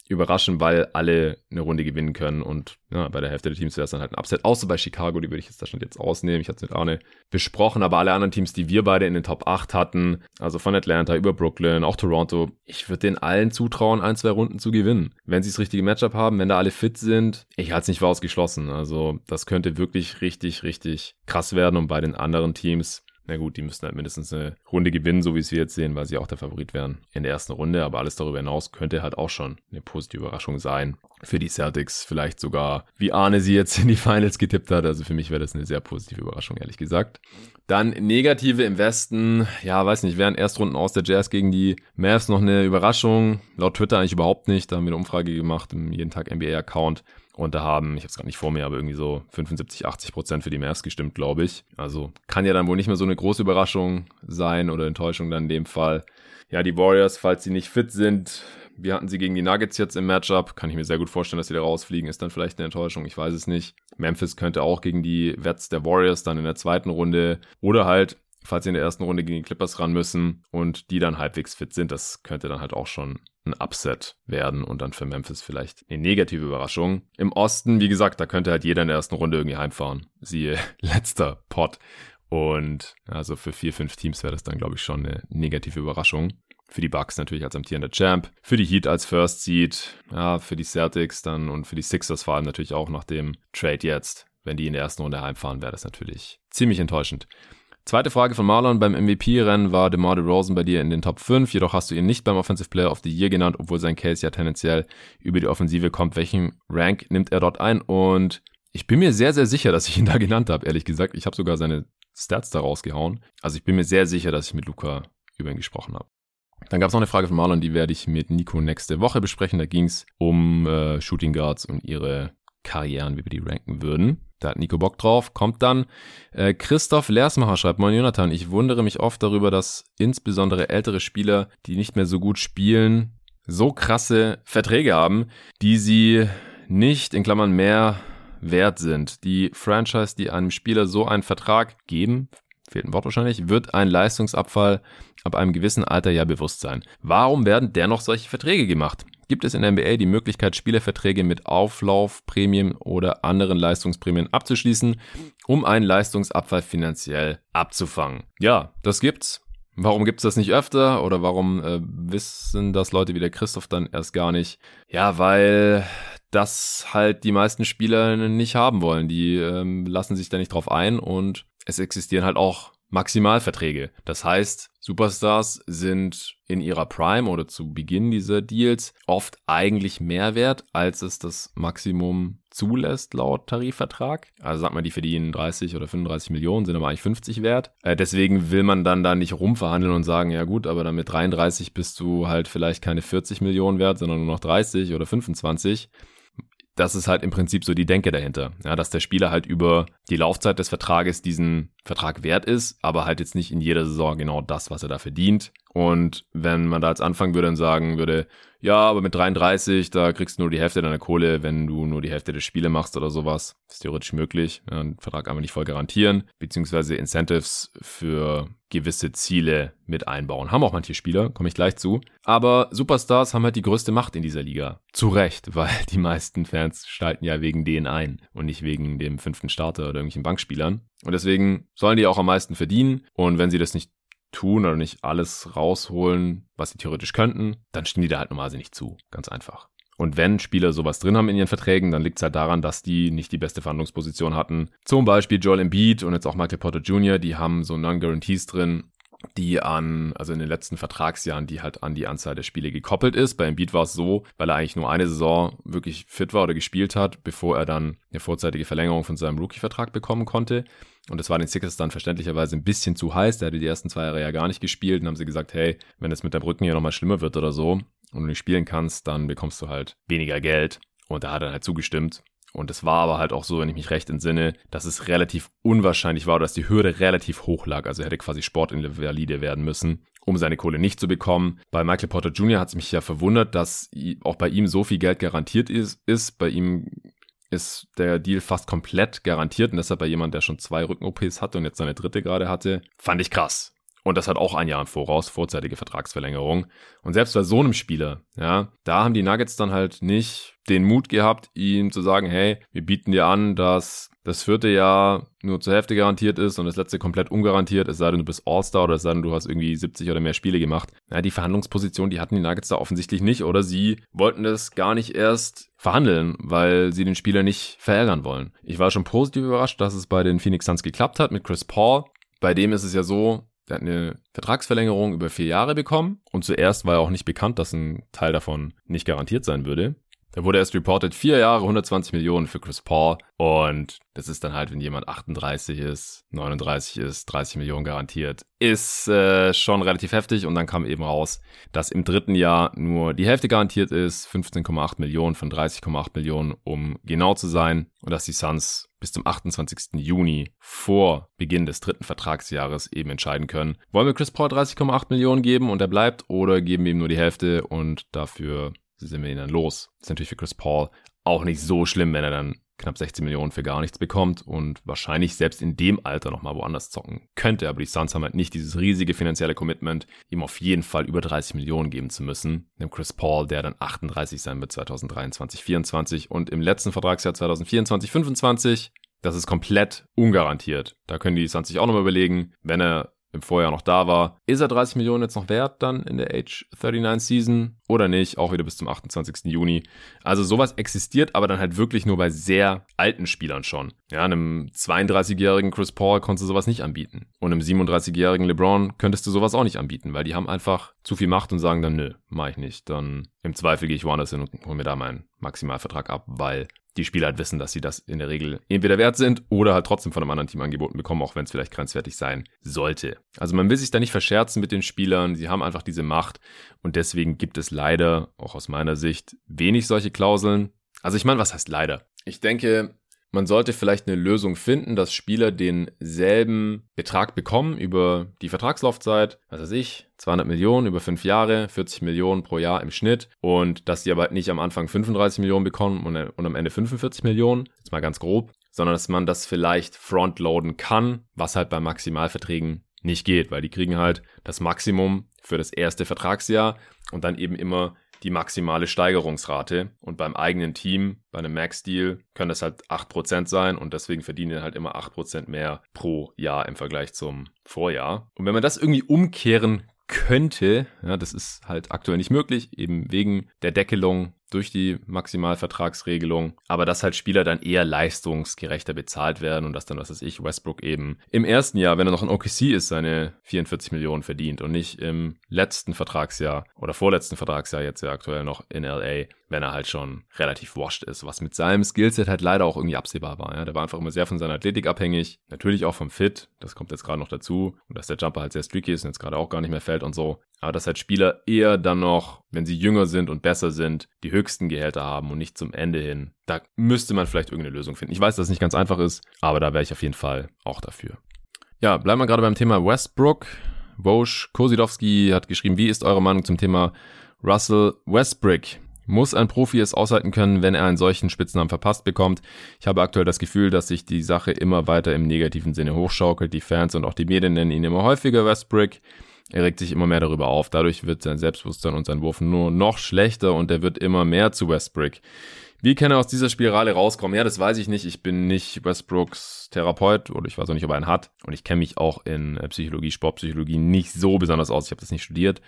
überraschen, weil alle eine Runde gewinnen können und ja, bei der Hälfte der Teams wäre es dann halt ein Upset, außer bei Chicago, die würde ich jetzt da schon jetzt ausnehmen. Ich hatte es mit Arne besprochen, aber alle anderen Teams, die wir beide in den Top 8 hatten, also von Atlanta über Brooklyn, auch Toronto, ich würde den allen zutrauen, ein, zwei Runden zu gewinnen. Wenn sie das richtige Matchup haben, wenn da alle fit sind, ich halte es nicht für ausgeschlossen. Also das könnte wirklich richtig, richtig krass werden und bei den anderen Teams na gut, die müssten halt mindestens eine Runde gewinnen, so wie es wir jetzt sehen, weil sie auch der Favorit wären in der ersten Runde. Aber alles darüber hinaus könnte halt auch schon eine positive Überraschung sein. Für die Celtics vielleicht sogar, wie Arne sie jetzt in die Finals getippt hat. Also für mich wäre das eine sehr positive Überraschung, ehrlich gesagt. Dann negative im Westen. Ja, weiß nicht, wären Erstrunden aus der Jazz gegen die Mavs noch eine Überraschung? Laut Twitter eigentlich überhaupt nicht. Da haben wir eine Umfrage gemacht im jeden Tag NBA-Account. Und da haben, ich habe es gerade nicht vor mir, aber irgendwie so 75, 80 Prozent für die Mavs gestimmt, glaube ich. Also kann ja dann wohl nicht mehr so eine große Überraschung sein oder Enttäuschung dann in dem Fall. Ja, die Warriors, falls sie nicht fit sind, wir hatten sie gegen die Nuggets jetzt im Matchup. Kann ich mir sehr gut vorstellen, dass sie da rausfliegen. Ist dann vielleicht eine Enttäuschung. Ich weiß es nicht. Memphis könnte auch gegen die Wets der Warriors dann in der zweiten Runde oder halt falls sie in der ersten Runde gegen die Clippers ran müssen und die dann halbwegs fit sind, das könnte dann halt auch schon ein Upset werden und dann für Memphis vielleicht eine negative Überraschung. Im Osten, wie gesagt, da könnte halt jeder in der ersten Runde irgendwie heimfahren. Siehe letzter Pot. Und also für vier, fünf Teams wäre das dann, glaube ich, schon eine negative Überraschung. Für die Bucks natürlich als amtierender Champ, für die Heat als First Seed, ja, für die Celtics dann und für die Sixers vor allem natürlich auch nach dem Trade jetzt. Wenn die in der ersten Runde heimfahren, wäre das natürlich ziemlich enttäuschend. Zweite Frage von Marlon. Beim MVP-Rennen war DeMar DeRozan bei dir in den Top 5, jedoch hast du ihn nicht beim Offensive Player of the Year genannt, obwohl sein Case ja tendenziell über die Offensive kommt. Welchen Rank nimmt er dort ein? Und ich bin mir sehr, sehr sicher, dass ich ihn da genannt habe, ehrlich gesagt. Ich habe sogar seine Stats da rausgehauen. Also ich bin mir sehr sicher, dass ich mit Luca über ihn gesprochen habe. Dann gab es noch eine Frage von Marlon, die werde ich mit Nico nächste Woche besprechen. Da ging es um äh, Shooting Guards und ihre Karrieren, wie wir die ranken würden. Da hat Nico Bock drauf. Kommt dann äh, Christoph Lersmacher schreibt, Moin Jonathan, ich wundere mich oft darüber, dass insbesondere ältere Spieler, die nicht mehr so gut spielen, so krasse Verträge haben, die sie nicht, in Klammern mehr, wert sind. Die Franchise, die einem Spieler so einen Vertrag geben, fehlt ein Wort wahrscheinlich, wird ein Leistungsabfall ab einem gewissen Alter ja bewusst sein. Warum werden dennoch solche Verträge gemacht? Gibt es in der NBA die Möglichkeit, Spielerverträge mit Auflaufprämien oder anderen Leistungsprämien abzuschließen, um einen Leistungsabfall finanziell abzufangen? Ja, das gibt's. Warum gibt's das nicht öfter oder warum äh, wissen das Leute wie der Christoph dann erst gar nicht? Ja, weil das halt die meisten Spieler nicht haben wollen. Die ähm, lassen sich da nicht drauf ein und es existieren halt auch Maximalverträge. Das heißt, Superstars sind in ihrer Prime oder zu Beginn dieser Deals oft eigentlich mehr wert, als es das Maximum zulässt laut Tarifvertrag. Also sagt man, die verdienen 30 oder 35 Millionen, sind aber eigentlich 50 wert. Äh, deswegen will man dann da nicht rumverhandeln und sagen, ja gut, aber dann mit 33 bist du halt vielleicht keine 40 Millionen wert, sondern nur noch 30 oder 25 das ist halt im Prinzip so die Denke dahinter. Ja, dass der Spieler halt über die Laufzeit des Vertrages diesen Vertrag wert ist, aber halt jetzt nicht in jeder Saison genau das, was er da verdient. Und wenn man da jetzt anfangen würde und sagen würde, ja, aber mit 33, da kriegst du nur die Hälfte deiner Kohle, wenn du nur die Hälfte der Spiele machst oder sowas. Ist theoretisch möglich. Ja, einen Vertrag einfach nicht voll garantieren, beziehungsweise Incentives für gewisse Ziele mit einbauen. Haben auch manche Spieler, komme ich gleich zu. Aber Superstars haben halt die größte Macht in dieser Liga. Zu Recht, weil die meisten Fans schalten ja wegen denen ein und nicht wegen dem fünften Starter oder irgendwelchen Bankspielern. Und deswegen sollen die auch am meisten verdienen. Und wenn sie das nicht tun oder nicht alles rausholen, was sie theoretisch könnten, dann stehen die da halt normalerweise nicht zu. Ganz einfach. Und wenn Spieler sowas drin haben in ihren Verträgen, dann liegt es halt daran, dass die nicht die beste Verhandlungsposition hatten. Zum Beispiel Joel Embiid und jetzt auch Michael Porter Jr., die haben so Non-Guarantees drin, die an, also in den letzten Vertragsjahren, die halt an die Anzahl der Spiele gekoppelt ist. Bei Embiid war es so, weil er eigentlich nur eine Saison wirklich fit war oder gespielt hat, bevor er dann eine vorzeitige Verlängerung von seinem Rookie-Vertrag bekommen konnte. Und das war den Sixers dann verständlicherweise ein bisschen zu heiß. Der hatte die ersten zwei Jahre ja gar nicht gespielt. Und haben sie gesagt, hey, wenn es mit der Brücken hier nochmal schlimmer wird oder so und du nicht spielen kannst, dann bekommst du halt weniger Geld. Und da hat er halt zugestimmt. Und es war aber halt auch so, wenn ich mich recht entsinne, dass es relativ unwahrscheinlich war, dass die Hürde relativ hoch lag. Also er hätte quasi Sportinvalide werden müssen, um seine Kohle nicht zu bekommen. Bei Michael Porter Jr. hat es mich ja verwundert, dass auch bei ihm so viel Geld garantiert ist. ist. Bei ihm ist der Deal fast komplett garantiert und deshalb bei jemand, der schon zwei Rücken-OPs hatte und jetzt seine dritte gerade hatte, fand ich krass. Und das hat auch ein Jahr im Voraus, vorzeitige Vertragsverlängerung. Und selbst bei so einem Spieler, ja, da haben die Nuggets dann halt nicht den Mut gehabt, ihm zu sagen, hey, wir bieten dir an, dass das vierte Jahr nur zur Hälfte garantiert ist und das letzte komplett ungarantiert, es sei denn, du bist All-Star oder es sei denn, du hast irgendwie 70 oder mehr Spiele gemacht. Ja, die Verhandlungsposition, die hatten die Nuggets da offensichtlich nicht oder sie wollten das gar nicht erst verhandeln, weil sie den Spieler nicht verärgern wollen. Ich war schon positiv überrascht, dass es bei den Phoenix Suns geklappt hat mit Chris Paul. Bei dem ist es ja so, der hat eine Vertragsverlängerung über vier Jahre bekommen und zuerst war ja auch nicht bekannt, dass ein Teil davon nicht garantiert sein würde. Da wurde erst reported, vier Jahre, 120 Millionen für Chris Paul. Und das ist dann halt, wenn jemand 38 ist, 39 ist, 30 Millionen garantiert. Ist äh, schon relativ heftig. Und dann kam eben raus, dass im dritten Jahr nur die Hälfte garantiert ist, 15,8 Millionen von 30,8 Millionen, um genau zu sein. Und dass die Suns bis zum 28. Juni vor Beginn des dritten Vertragsjahres eben entscheiden können. Wollen wir Chris Paul 30,8 Millionen geben und er bleibt oder geben wir ihm nur die Hälfte und dafür sind wir ihn dann los. ist natürlich für Chris Paul auch nicht so schlimm, wenn er dann knapp 16 Millionen für gar nichts bekommt und wahrscheinlich selbst in dem Alter nochmal woanders zocken könnte. Aber die Suns haben halt nicht dieses riesige finanzielle Commitment, ihm auf jeden Fall über 30 Millionen geben zu müssen. Dem Chris Paul, der dann 38 sein wird 2023, 2024 und im letzten Vertragsjahr 2024, 2025 das ist komplett ungarantiert. Da können die Suns sich auch nochmal überlegen, wenn er im Vorjahr noch da war. Ist er 30 Millionen jetzt noch wert dann in der Age 39 Season oder nicht? Auch wieder bis zum 28. Juni. Also sowas existiert aber dann halt wirklich nur bei sehr alten Spielern schon. Ja, einem 32-jährigen Chris Paul konntest du sowas nicht anbieten. Und einem 37-jährigen LeBron könntest du sowas auch nicht anbieten, weil die haben einfach zu viel Macht und sagen dann, nö, mach ich nicht. Dann im Zweifel gehe ich woanders hin und hole mir da meinen Maximalvertrag ab, weil die Spieler halt wissen, dass sie das in der Regel entweder wert sind oder halt trotzdem von einem anderen Team angeboten bekommen, auch wenn es vielleicht grenzwertig sein sollte. Also man will sich da nicht verscherzen mit den Spielern, sie haben einfach diese Macht und deswegen gibt es leider, auch aus meiner Sicht, wenig solche Klauseln. Also ich meine, was heißt leider? Ich denke, man sollte vielleicht eine Lösung finden, dass Spieler denselben Betrag bekommen über die Vertragslaufzeit, was weiß ich, 200 Millionen über fünf Jahre, 40 Millionen pro Jahr im Schnitt und dass sie aber nicht am Anfang 35 Millionen bekommen und, und am Ende 45 Millionen, jetzt mal ganz grob, sondern dass man das vielleicht frontloaden kann, was halt bei Maximalverträgen nicht geht, weil die kriegen halt das Maximum für das erste Vertragsjahr und dann eben immer die maximale Steigerungsrate. Und beim eigenen Team, bei einem Max-Deal, können das halt 8% sein und deswegen verdienen die halt immer 8% mehr pro Jahr im Vergleich zum Vorjahr. Und wenn man das irgendwie umkehren könnte, ja, das ist halt aktuell nicht möglich, eben wegen der Deckelung durch die Maximalvertragsregelung, aber dass halt Spieler dann eher leistungsgerechter bezahlt werden und dass dann, was weiß ich, Westbrook eben im ersten Jahr, wenn er noch in OKC ist, seine 44 Millionen verdient und nicht im letzten Vertragsjahr oder vorletzten Vertragsjahr jetzt ja aktuell noch in LA, wenn er halt schon relativ washed ist, was mit seinem Skillset halt leider auch irgendwie absehbar war. Ja. Der war einfach immer sehr von seiner Athletik abhängig, natürlich auch vom Fit, das kommt jetzt gerade noch dazu und dass der Jumper halt sehr streaky ist und jetzt gerade auch gar nicht mehr fällt und so. Aber dass halt Spieler eher dann noch, wenn sie jünger sind und besser sind, die höchsten Gehälter haben und nicht zum Ende hin. Da müsste man vielleicht irgendeine Lösung finden. Ich weiß, dass es nicht ganz einfach ist, aber da wäre ich auf jeden Fall auch dafür. Ja, bleiben wir gerade beim Thema Westbrook. Wosch Kosidowski hat geschrieben, wie ist eure Meinung zum Thema Russell Westbrook? Muss ein Profi es aushalten können, wenn er einen solchen Spitznamen verpasst bekommt? Ich habe aktuell das Gefühl, dass sich die Sache immer weiter im negativen Sinne hochschaukelt. Die Fans und auch die Medien nennen ihn immer häufiger Westbrook. Er regt sich immer mehr darüber auf. Dadurch wird sein Selbstbewusstsein und sein Wurf nur noch schlechter und er wird immer mehr zu Westbrook. Wie kann er aus dieser Spirale rauskommen? Ja, das weiß ich nicht. Ich bin nicht Westbrooks Therapeut oder ich weiß auch nicht, ob er einen hat. Und ich kenne mich auch in äh, Psychologie, Sportpsychologie nicht so besonders aus. Ich habe das nicht studiert.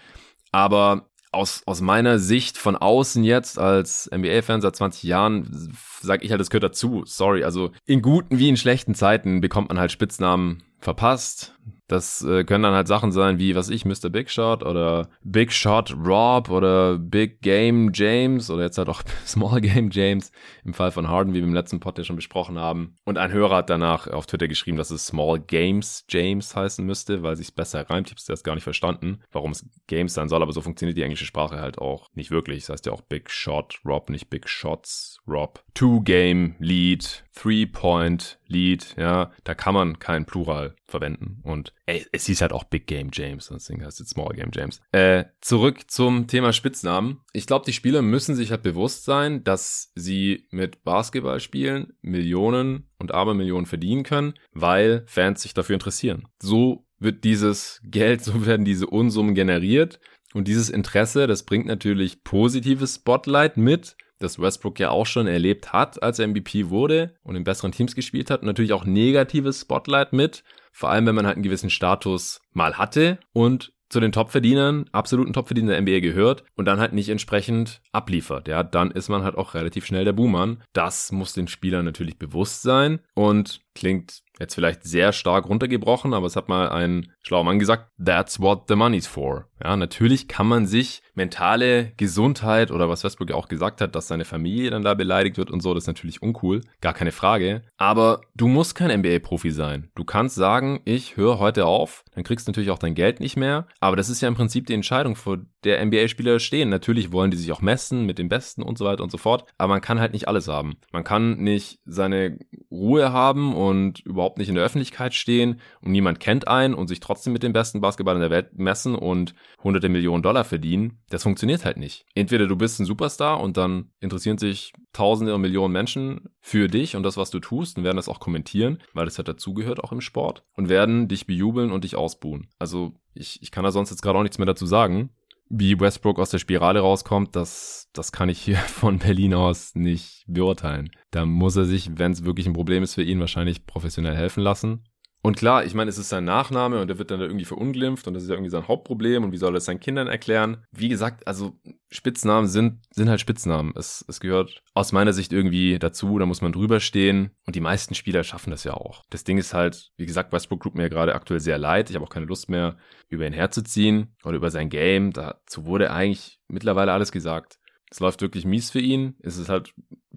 Aber aus, aus meiner Sicht von außen jetzt als NBA-Fan seit 20 Jahren sage ich halt, das gehört dazu. Sorry, also in guten wie in schlechten Zeiten bekommt man halt Spitznamen verpasst. Das äh, können dann halt Sachen sein wie, was ich, Mr. Big Shot oder Big Shot Rob oder Big Game James oder jetzt halt auch Small Game James im Fall von Harden, wie wir im letzten Pod ja schon besprochen haben. Und ein Hörer hat danach auf Twitter geschrieben, dass es Small Games James heißen müsste, weil sich besser reimt. Ich habe es gar nicht verstanden, warum es Games sein soll, aber so funktioniert die englische Sprache halt auch nicht wirklich. Das heißt ja auch Big Shot Rob, nicht Big Shots Rob. Two Game Lead, Three Point Lead, ja, da kann man kein Plural verwenden. Und ey, es hieß halt auch Big Game James, deswegen heißt es Small Game James. Äh, zurück zum Thema Spitznamen. Ich glaube, die Spieler müssen sich halt bewusst sein, dass sie mit Basketballspielen Millionen und Abermillionen verdienen können, weil Fans sich dafür interessieren. So wird dieses Geld, so werden diese Unsummen generiert. Und dieses Interesse, das bringt natürlich positives Spotlight mit, das Westbrook ja auch schon erlebt hat, als er MVP wurde und in besseren Teams gespielt hat. Und natürlich auch negatives Spotlight mit, vor allem wenn man halt einen gewissen Status mal hatte und zu den Topverdienern, absoluten Topverdienern der NBA gehört und dann halt nicht entsprechend abliefert. Ja, dann ist man halt auch relativ schnell der Buhmann. Das muss den Spielern natürlich bewusst sein und klingt jetzt vielleicht sehr stark runtergebrochen, aber es hat mal ein schlauer Mann gesagt, that's what the money's for. Ja, natürlich kann man sich mentale Gesundheit oder was Westbrook auch gesagt hat, dass seine Familie dann da beleidigt wird und so, das ist natürlich uncool, gar keine Frage. Aber du musst kein NBA-Profi sein. Du kannst sagen, ich höre heute auf, dann kriegst du natürlich auch dein Geld nicht mehr. Aber das ist ja im Prinzip die Entscheidung, vor der NBA-Spieler stehen. Natürlich wollen die sich auch messen mit dem Besten und so weiter und so fort. Aber man kann halt nicht alles haben. Man kann nicht seine Ruhe haben und überhaupt nicht in der Öffentlichkeit stehen und niemand kennt einen und sich trotzdem mit dem besten Basketball der Welt messen und hunderte Millionen Dollar verdienen. Das funktioniert halt nicht. Entweder du bist ein Superstar und dann interessieren sich tausende und Millionen Menschen für dich und das, was du tust und werden das auch kommentieren, weil das halt dazugehört auch im Sport und werden dich bejubeln und dich ausbuhen. Also ich, ich kann da sonst jetzt gerade auch nichts mehr dazu sagen. Wie Westbrook aus der Spirale rauskommt, das, das kann ich hier von Berlin aus nicht beurteilen. Da muss er sich, wenn es wirklich ein Problem ist für ihn, wahrscheinlich professionell helfen lassen. Und klar, ich meine, es ist sein Nachname und er wird dann irgendwie verunglimpft und das ist ja irgendwie sein Hauptproblem und wie soll er es seinen Kindern erklären? Wie gesagt, also Spitznamen sind, sind halt Spitznamen. Es, es gehört aus meiner Sicht irgendwie dazu, da muss man drüber stehen und die meisten Spieler schaffen das ja auch. Das Ding ist halt, wie gesagt, Westbrook tut mir gerade aktuell sehr leid. Ich habe auch keine Lust mehr, über ihn herzuziehen oder über sein Game. Dazu wurde eigentlich mittlerweile alles gesagt. Es läuft wirklich mies für ihn. Es ist halt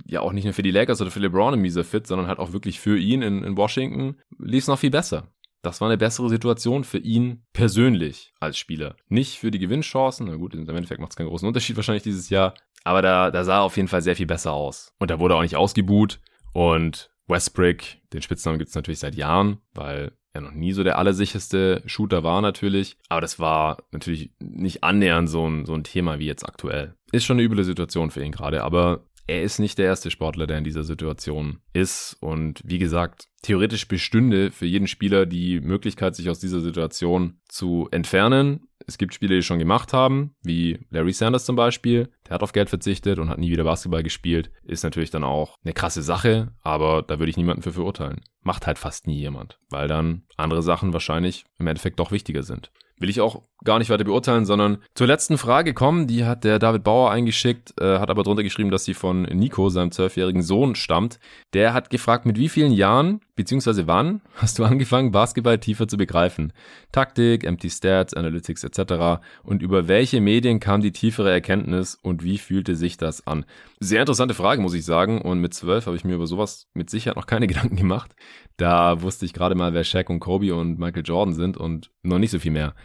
ja auch nicht nur für die Lakers oder für LeBron ein mieser Fit, sondern halt auch wirklich für ihn in, in Washington lief es noch viel besser. Das war eine bessere Situation für ihn persönlich als Spieler. Nicht für die Gewinnchancen. Na gut, im Endeffekt macht es keinen großen Unterschied wahrscheinlich dieses Jahr. Aber da, da sah er auf jeden Fall sehr viel besser aus. Und da wurde auch nicht ausgebuht. Und Westbrick, den Spitznamen gibt es natürlich seit Jahren, weil er noch nie so der allersicherste Shooter war natürlich. Aber das war natürlich nicht annähernd so ein, so ein Thema wie jetzt aktuell. Ist schon eine üble Situation für ihn gerade, aber er ist nicht der erste Sportler, der in dieser Situation ist. Und wie gesagt, theoretisch bestünde für jeden Spieler die Möglichkeit, sich aus dieser Situation zu entfernen. Es gibt Spieler, die schon gemacht haben, wie Larry Sanders zum Beispiel. Der hat auf Geld verzichtet und hat nie wieder Basketball gespielt. Ist natürlich dann auch eine krasse Sache, aber da würde ich niemanden für verurteilen. Macht halt fast nie jemand, weil dann andere Sachen wahrscheinlich im Endeffekt doch wichtiger sind will ich auch gar nicht weiter beurteilen, sondern zur letzten Frage kommen. Die hat der David Bauer eingeschickt, äh, hat aber drunter geschrieben, dass sie von Nico, seinem zwölfjährigen Sohn, stammt. Der hat gefragt, mit wie vielen Jahren beziehungsweise wann hast du angefangen, Basketball tiefer zu begreifen? Taktik, Empty Stats, Analytics etc. Und über welche Medien kam die tiefere Erkenntnis und wie fühlte sich das an? Sehr interessante Frage, muss ich sagen. Und mit zwölf habe ich mir über sowas mit Sicherheit noch keine Gedanken gemacht. Da wusste ich gerade mal, wer Shaq und Kobe und Michael Jordan sind und noch nicht so viel mehr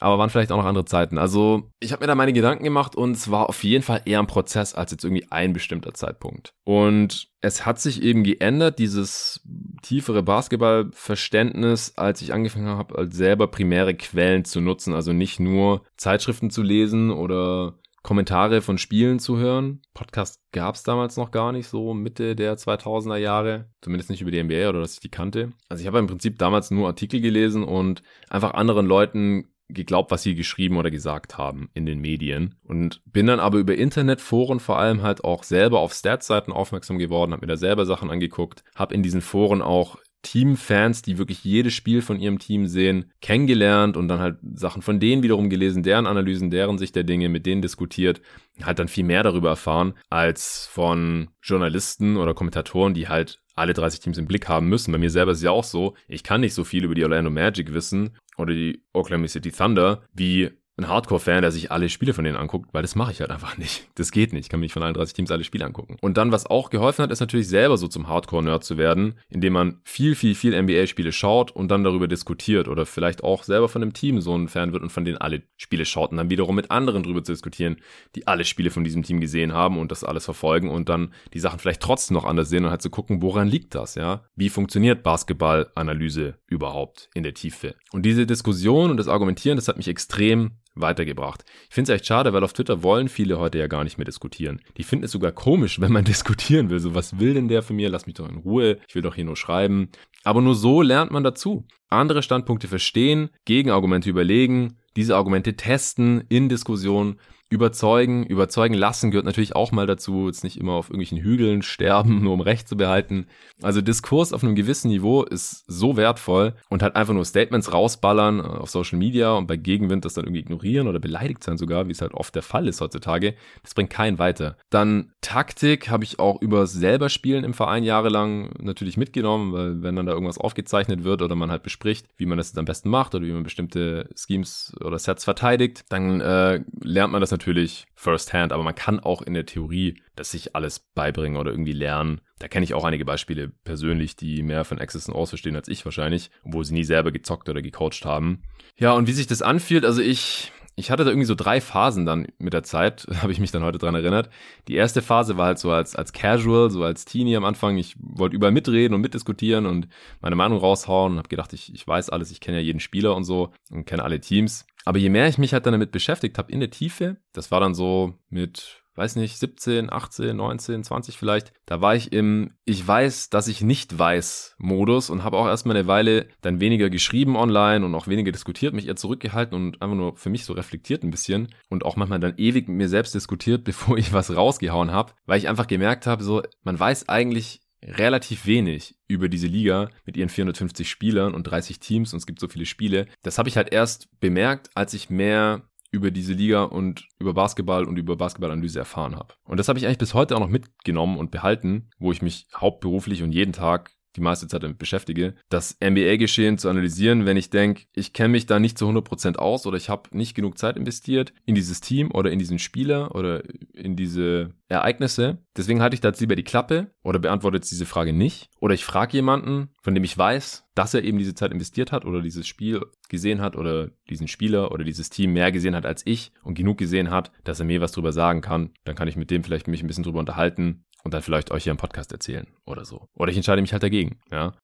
aber waren vielleicht auch noch andere Zeiten. Also ich habe mir da meine Gedanken gemacht und es war auf jeden Fall eher ein Prozess als jetzt irgendwie ein bestimmter Zeitpunkt. Und es hat sich eben geändert, dieses tiefere Basketballverständnis, als ich angefangen habe, als selber primäre Quellen zu nutzen. Also nicht nur Zeitschriften zu lesen oder Kommentare von Spielen zu hören. Podcast gab es damals noch gar nicht, so Mitte der 2000er Jahre. Zumindest nicht über die NBA oder dass ich die kannte. Also ich habe im Prinzip damals nur Artikel gelesen und einfach anderen Leuten geglaubt, was sie geschrieben oder gesagt haben in den Medien. Und bin dann aber über Internetforen vor allem halt auch selber auf Stats-Seiten aufmerksam geworden, habe mir da selber Sachen angeguckt, habe in diesen Foren auch Teamfans, die wirklich jedes Spiel von ihrem Team sehen, kennengelernt und dann halt Sachen von denen wiederum gelesen, deren Analysen, deren Sicht der Dinge, mit denen diskutiert, halt dann viel mehr darüber erfahren als von Journalisten oder Kommentatoren, die halt alle 30 Teams im Blick haben müssen. Bei mir selber ist es ja auch so, ich kann nicht so viel über die Orlando Magic wissen oder die Oklahoma City Thunder wie ein Hardcore-Fan, der sich alle Spiele von denen anguckt, weil das mache ich halt einfach nicht. Das geht nicht. Ich kann mich von allen 30 Teams alle Spiele angucken. Und dann, was auch geholfen hat, ist natürlich selber so zum Hardcore-Nerd zu werden, indem man viel, viel, viel NBA-Spiele schaut und dann darüber diskutiert oder vielleicht auch selber von einem Team so ein Fan wird und von denen alle Spiele schaut und dann wiederum mit anderen darüber zu diskutieren, die alle Spiele von diesem Team gesehen haben und das alles verfolgen und dann die Sachen vielleicht trotzdem noch anders sehen und halt zu gucken, woran liegt das, ja? Wie funktioniert Basketball-Analyse überhaupt in der Tiefe? Und diese Diskussion und das Argumentieren, das hat mich extrem weitergebracht. Ich finde es echt schade, weil auf Twitter wollen viele heute ja gar nicht mehr diskutieren. Die finden es sogar komisch, wenn man diskutieren will. So, was will denn der von mir? Lass mich doch in Ruhe. Ich will doch hier nur schreiben. Aber nur so lernt man dazu. Andere Standpunkte verstehen, Gegenargumente überlegen, diese Argumente testen in Diskussionen überzeugen, überzeugen lassen gehört natürlich auch mal dazu, jetzt nicht immer auf irgendwelchen Hügeln sterben, nur um Recht zu behalten. Also Diskurs auf einem gewissen Niveau ist so wertvoll und halt einfach nur Statements rausballern äh, auf Social Media und bei Gegenwind das dann irgendwie ignorieren oder beleidigt sein sogar, wie es halt oft der Fall ist heutzutage, das bringt keinen weiter. Dann Taktik habe ich auch über selber Spielen im Verein jahrelang natürlich mitgenommen, weil wenn dann da irgendwas aufgezeichnet wird oder man halt bespricht, wie man das jetzt am besten macht oder wie man bestimmte Schemes oder Sets verteidigt, dann äh, lernt man das natürlich natürlich firsthand, aber man kann auch in der Theorie das sich alles beibringen oder irgendwie lernen. Da kenne ich auch einige Beispiele persönlich, die mehr von Access and O's verstehen als ich wahrscheinlich, obwohl sie nie selber gezockt oder gecoacht haben. Ja, und wie sich das anfühlt, also ich ich hatte da irgendwie so drei Phasen dann mit der Zeit, habe ich mich dann heute dran erinnert. Die erste Phase war halt so als, als Casual, so als Teenie am Anfang. Ich wollte überall mitreden und mitdiskutieren und meine Meinung raushauen und habe gedacht, ich, ich weiß alles, ich kenne ja jeden Spieler und so und kenne alle Teams. Aber je mehr ich mich halt dann damit beschäftigt habe in der Tiefe, das war dann so mit weiß nicht, 17, 18, 19, 20 vielleicht, da war ich im Ich weiß, dass ich nicht weiß Modus und habe auch erstmal eine Weile dann weniger geschrieben online und auch weniger diskutiert, mich eher zurückgehalten und einfach nur für mich so reflektiert ein bisschen und auch manchmal dann ewig mit mir selbst diskutiert, bevor ich was rausgehauen habe, weil ich einfach gemerkt habe, so, man weiß eigentlich relativ wenig über diese Liga mit ihren 450 Spielern und 30 Teams und es gibt so viele Spiele. Das habe ich halt erst bemerkt, als ich mehr über diese Liga und über Basketball und über Basketballanalyse erfahren habe. Und das habe ich eigentlich bis heute auch noch mitgenommen und behalten, wo ich mich hauptberuflich und jeden Tag die meiste Zeit damit beschäftige, das NBA-Geschehen zu analysieren, wenn ich denke, ich kenne mich da nicht zu 100% aus oder ich habe nicht genug Zeit investiert in dieses Team oder in diesen Spieler oder in diese Ereignisse. Deswegen halte ich da jetzt lieber die Klappe oder beantworte jetzt diese Frage nicht. Oder ich frage jemanden, von dem ich weiß, dass er eben diese Zeit investiert hat oder dieses Spiel gesehen hat oder diesen Spieler oder dieses Team mehr gesehen hat als ich und genug gesehen hat, dass er mir was drüber sagen kann. Dann kann ich mit dem vielleicht mich ein bisschen drüber unterhalten und dann vielleicht euch hier im Podcast erzählen oder so. Oder ich entscheide mich halt dagegen, ja.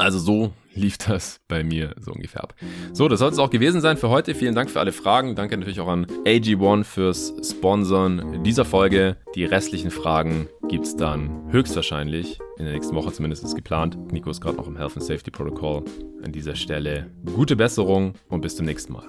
Also so lief das bei mir so ungefähr ab. So, das soll es auch gewesen sein für heute. Vielen Dank für alle Fragen. Danke natürlich auch an AG1 fürs Sponsoren dieser Folge. Die restlichen Fragen gibt es dann höchstwahrscheinlich in der nächsten Woche zumindest ist geplant. Nico ist gerade noch im Health and Safety Protocol. An dieser Stelle gute Besserung und bis zum nächsten Mal.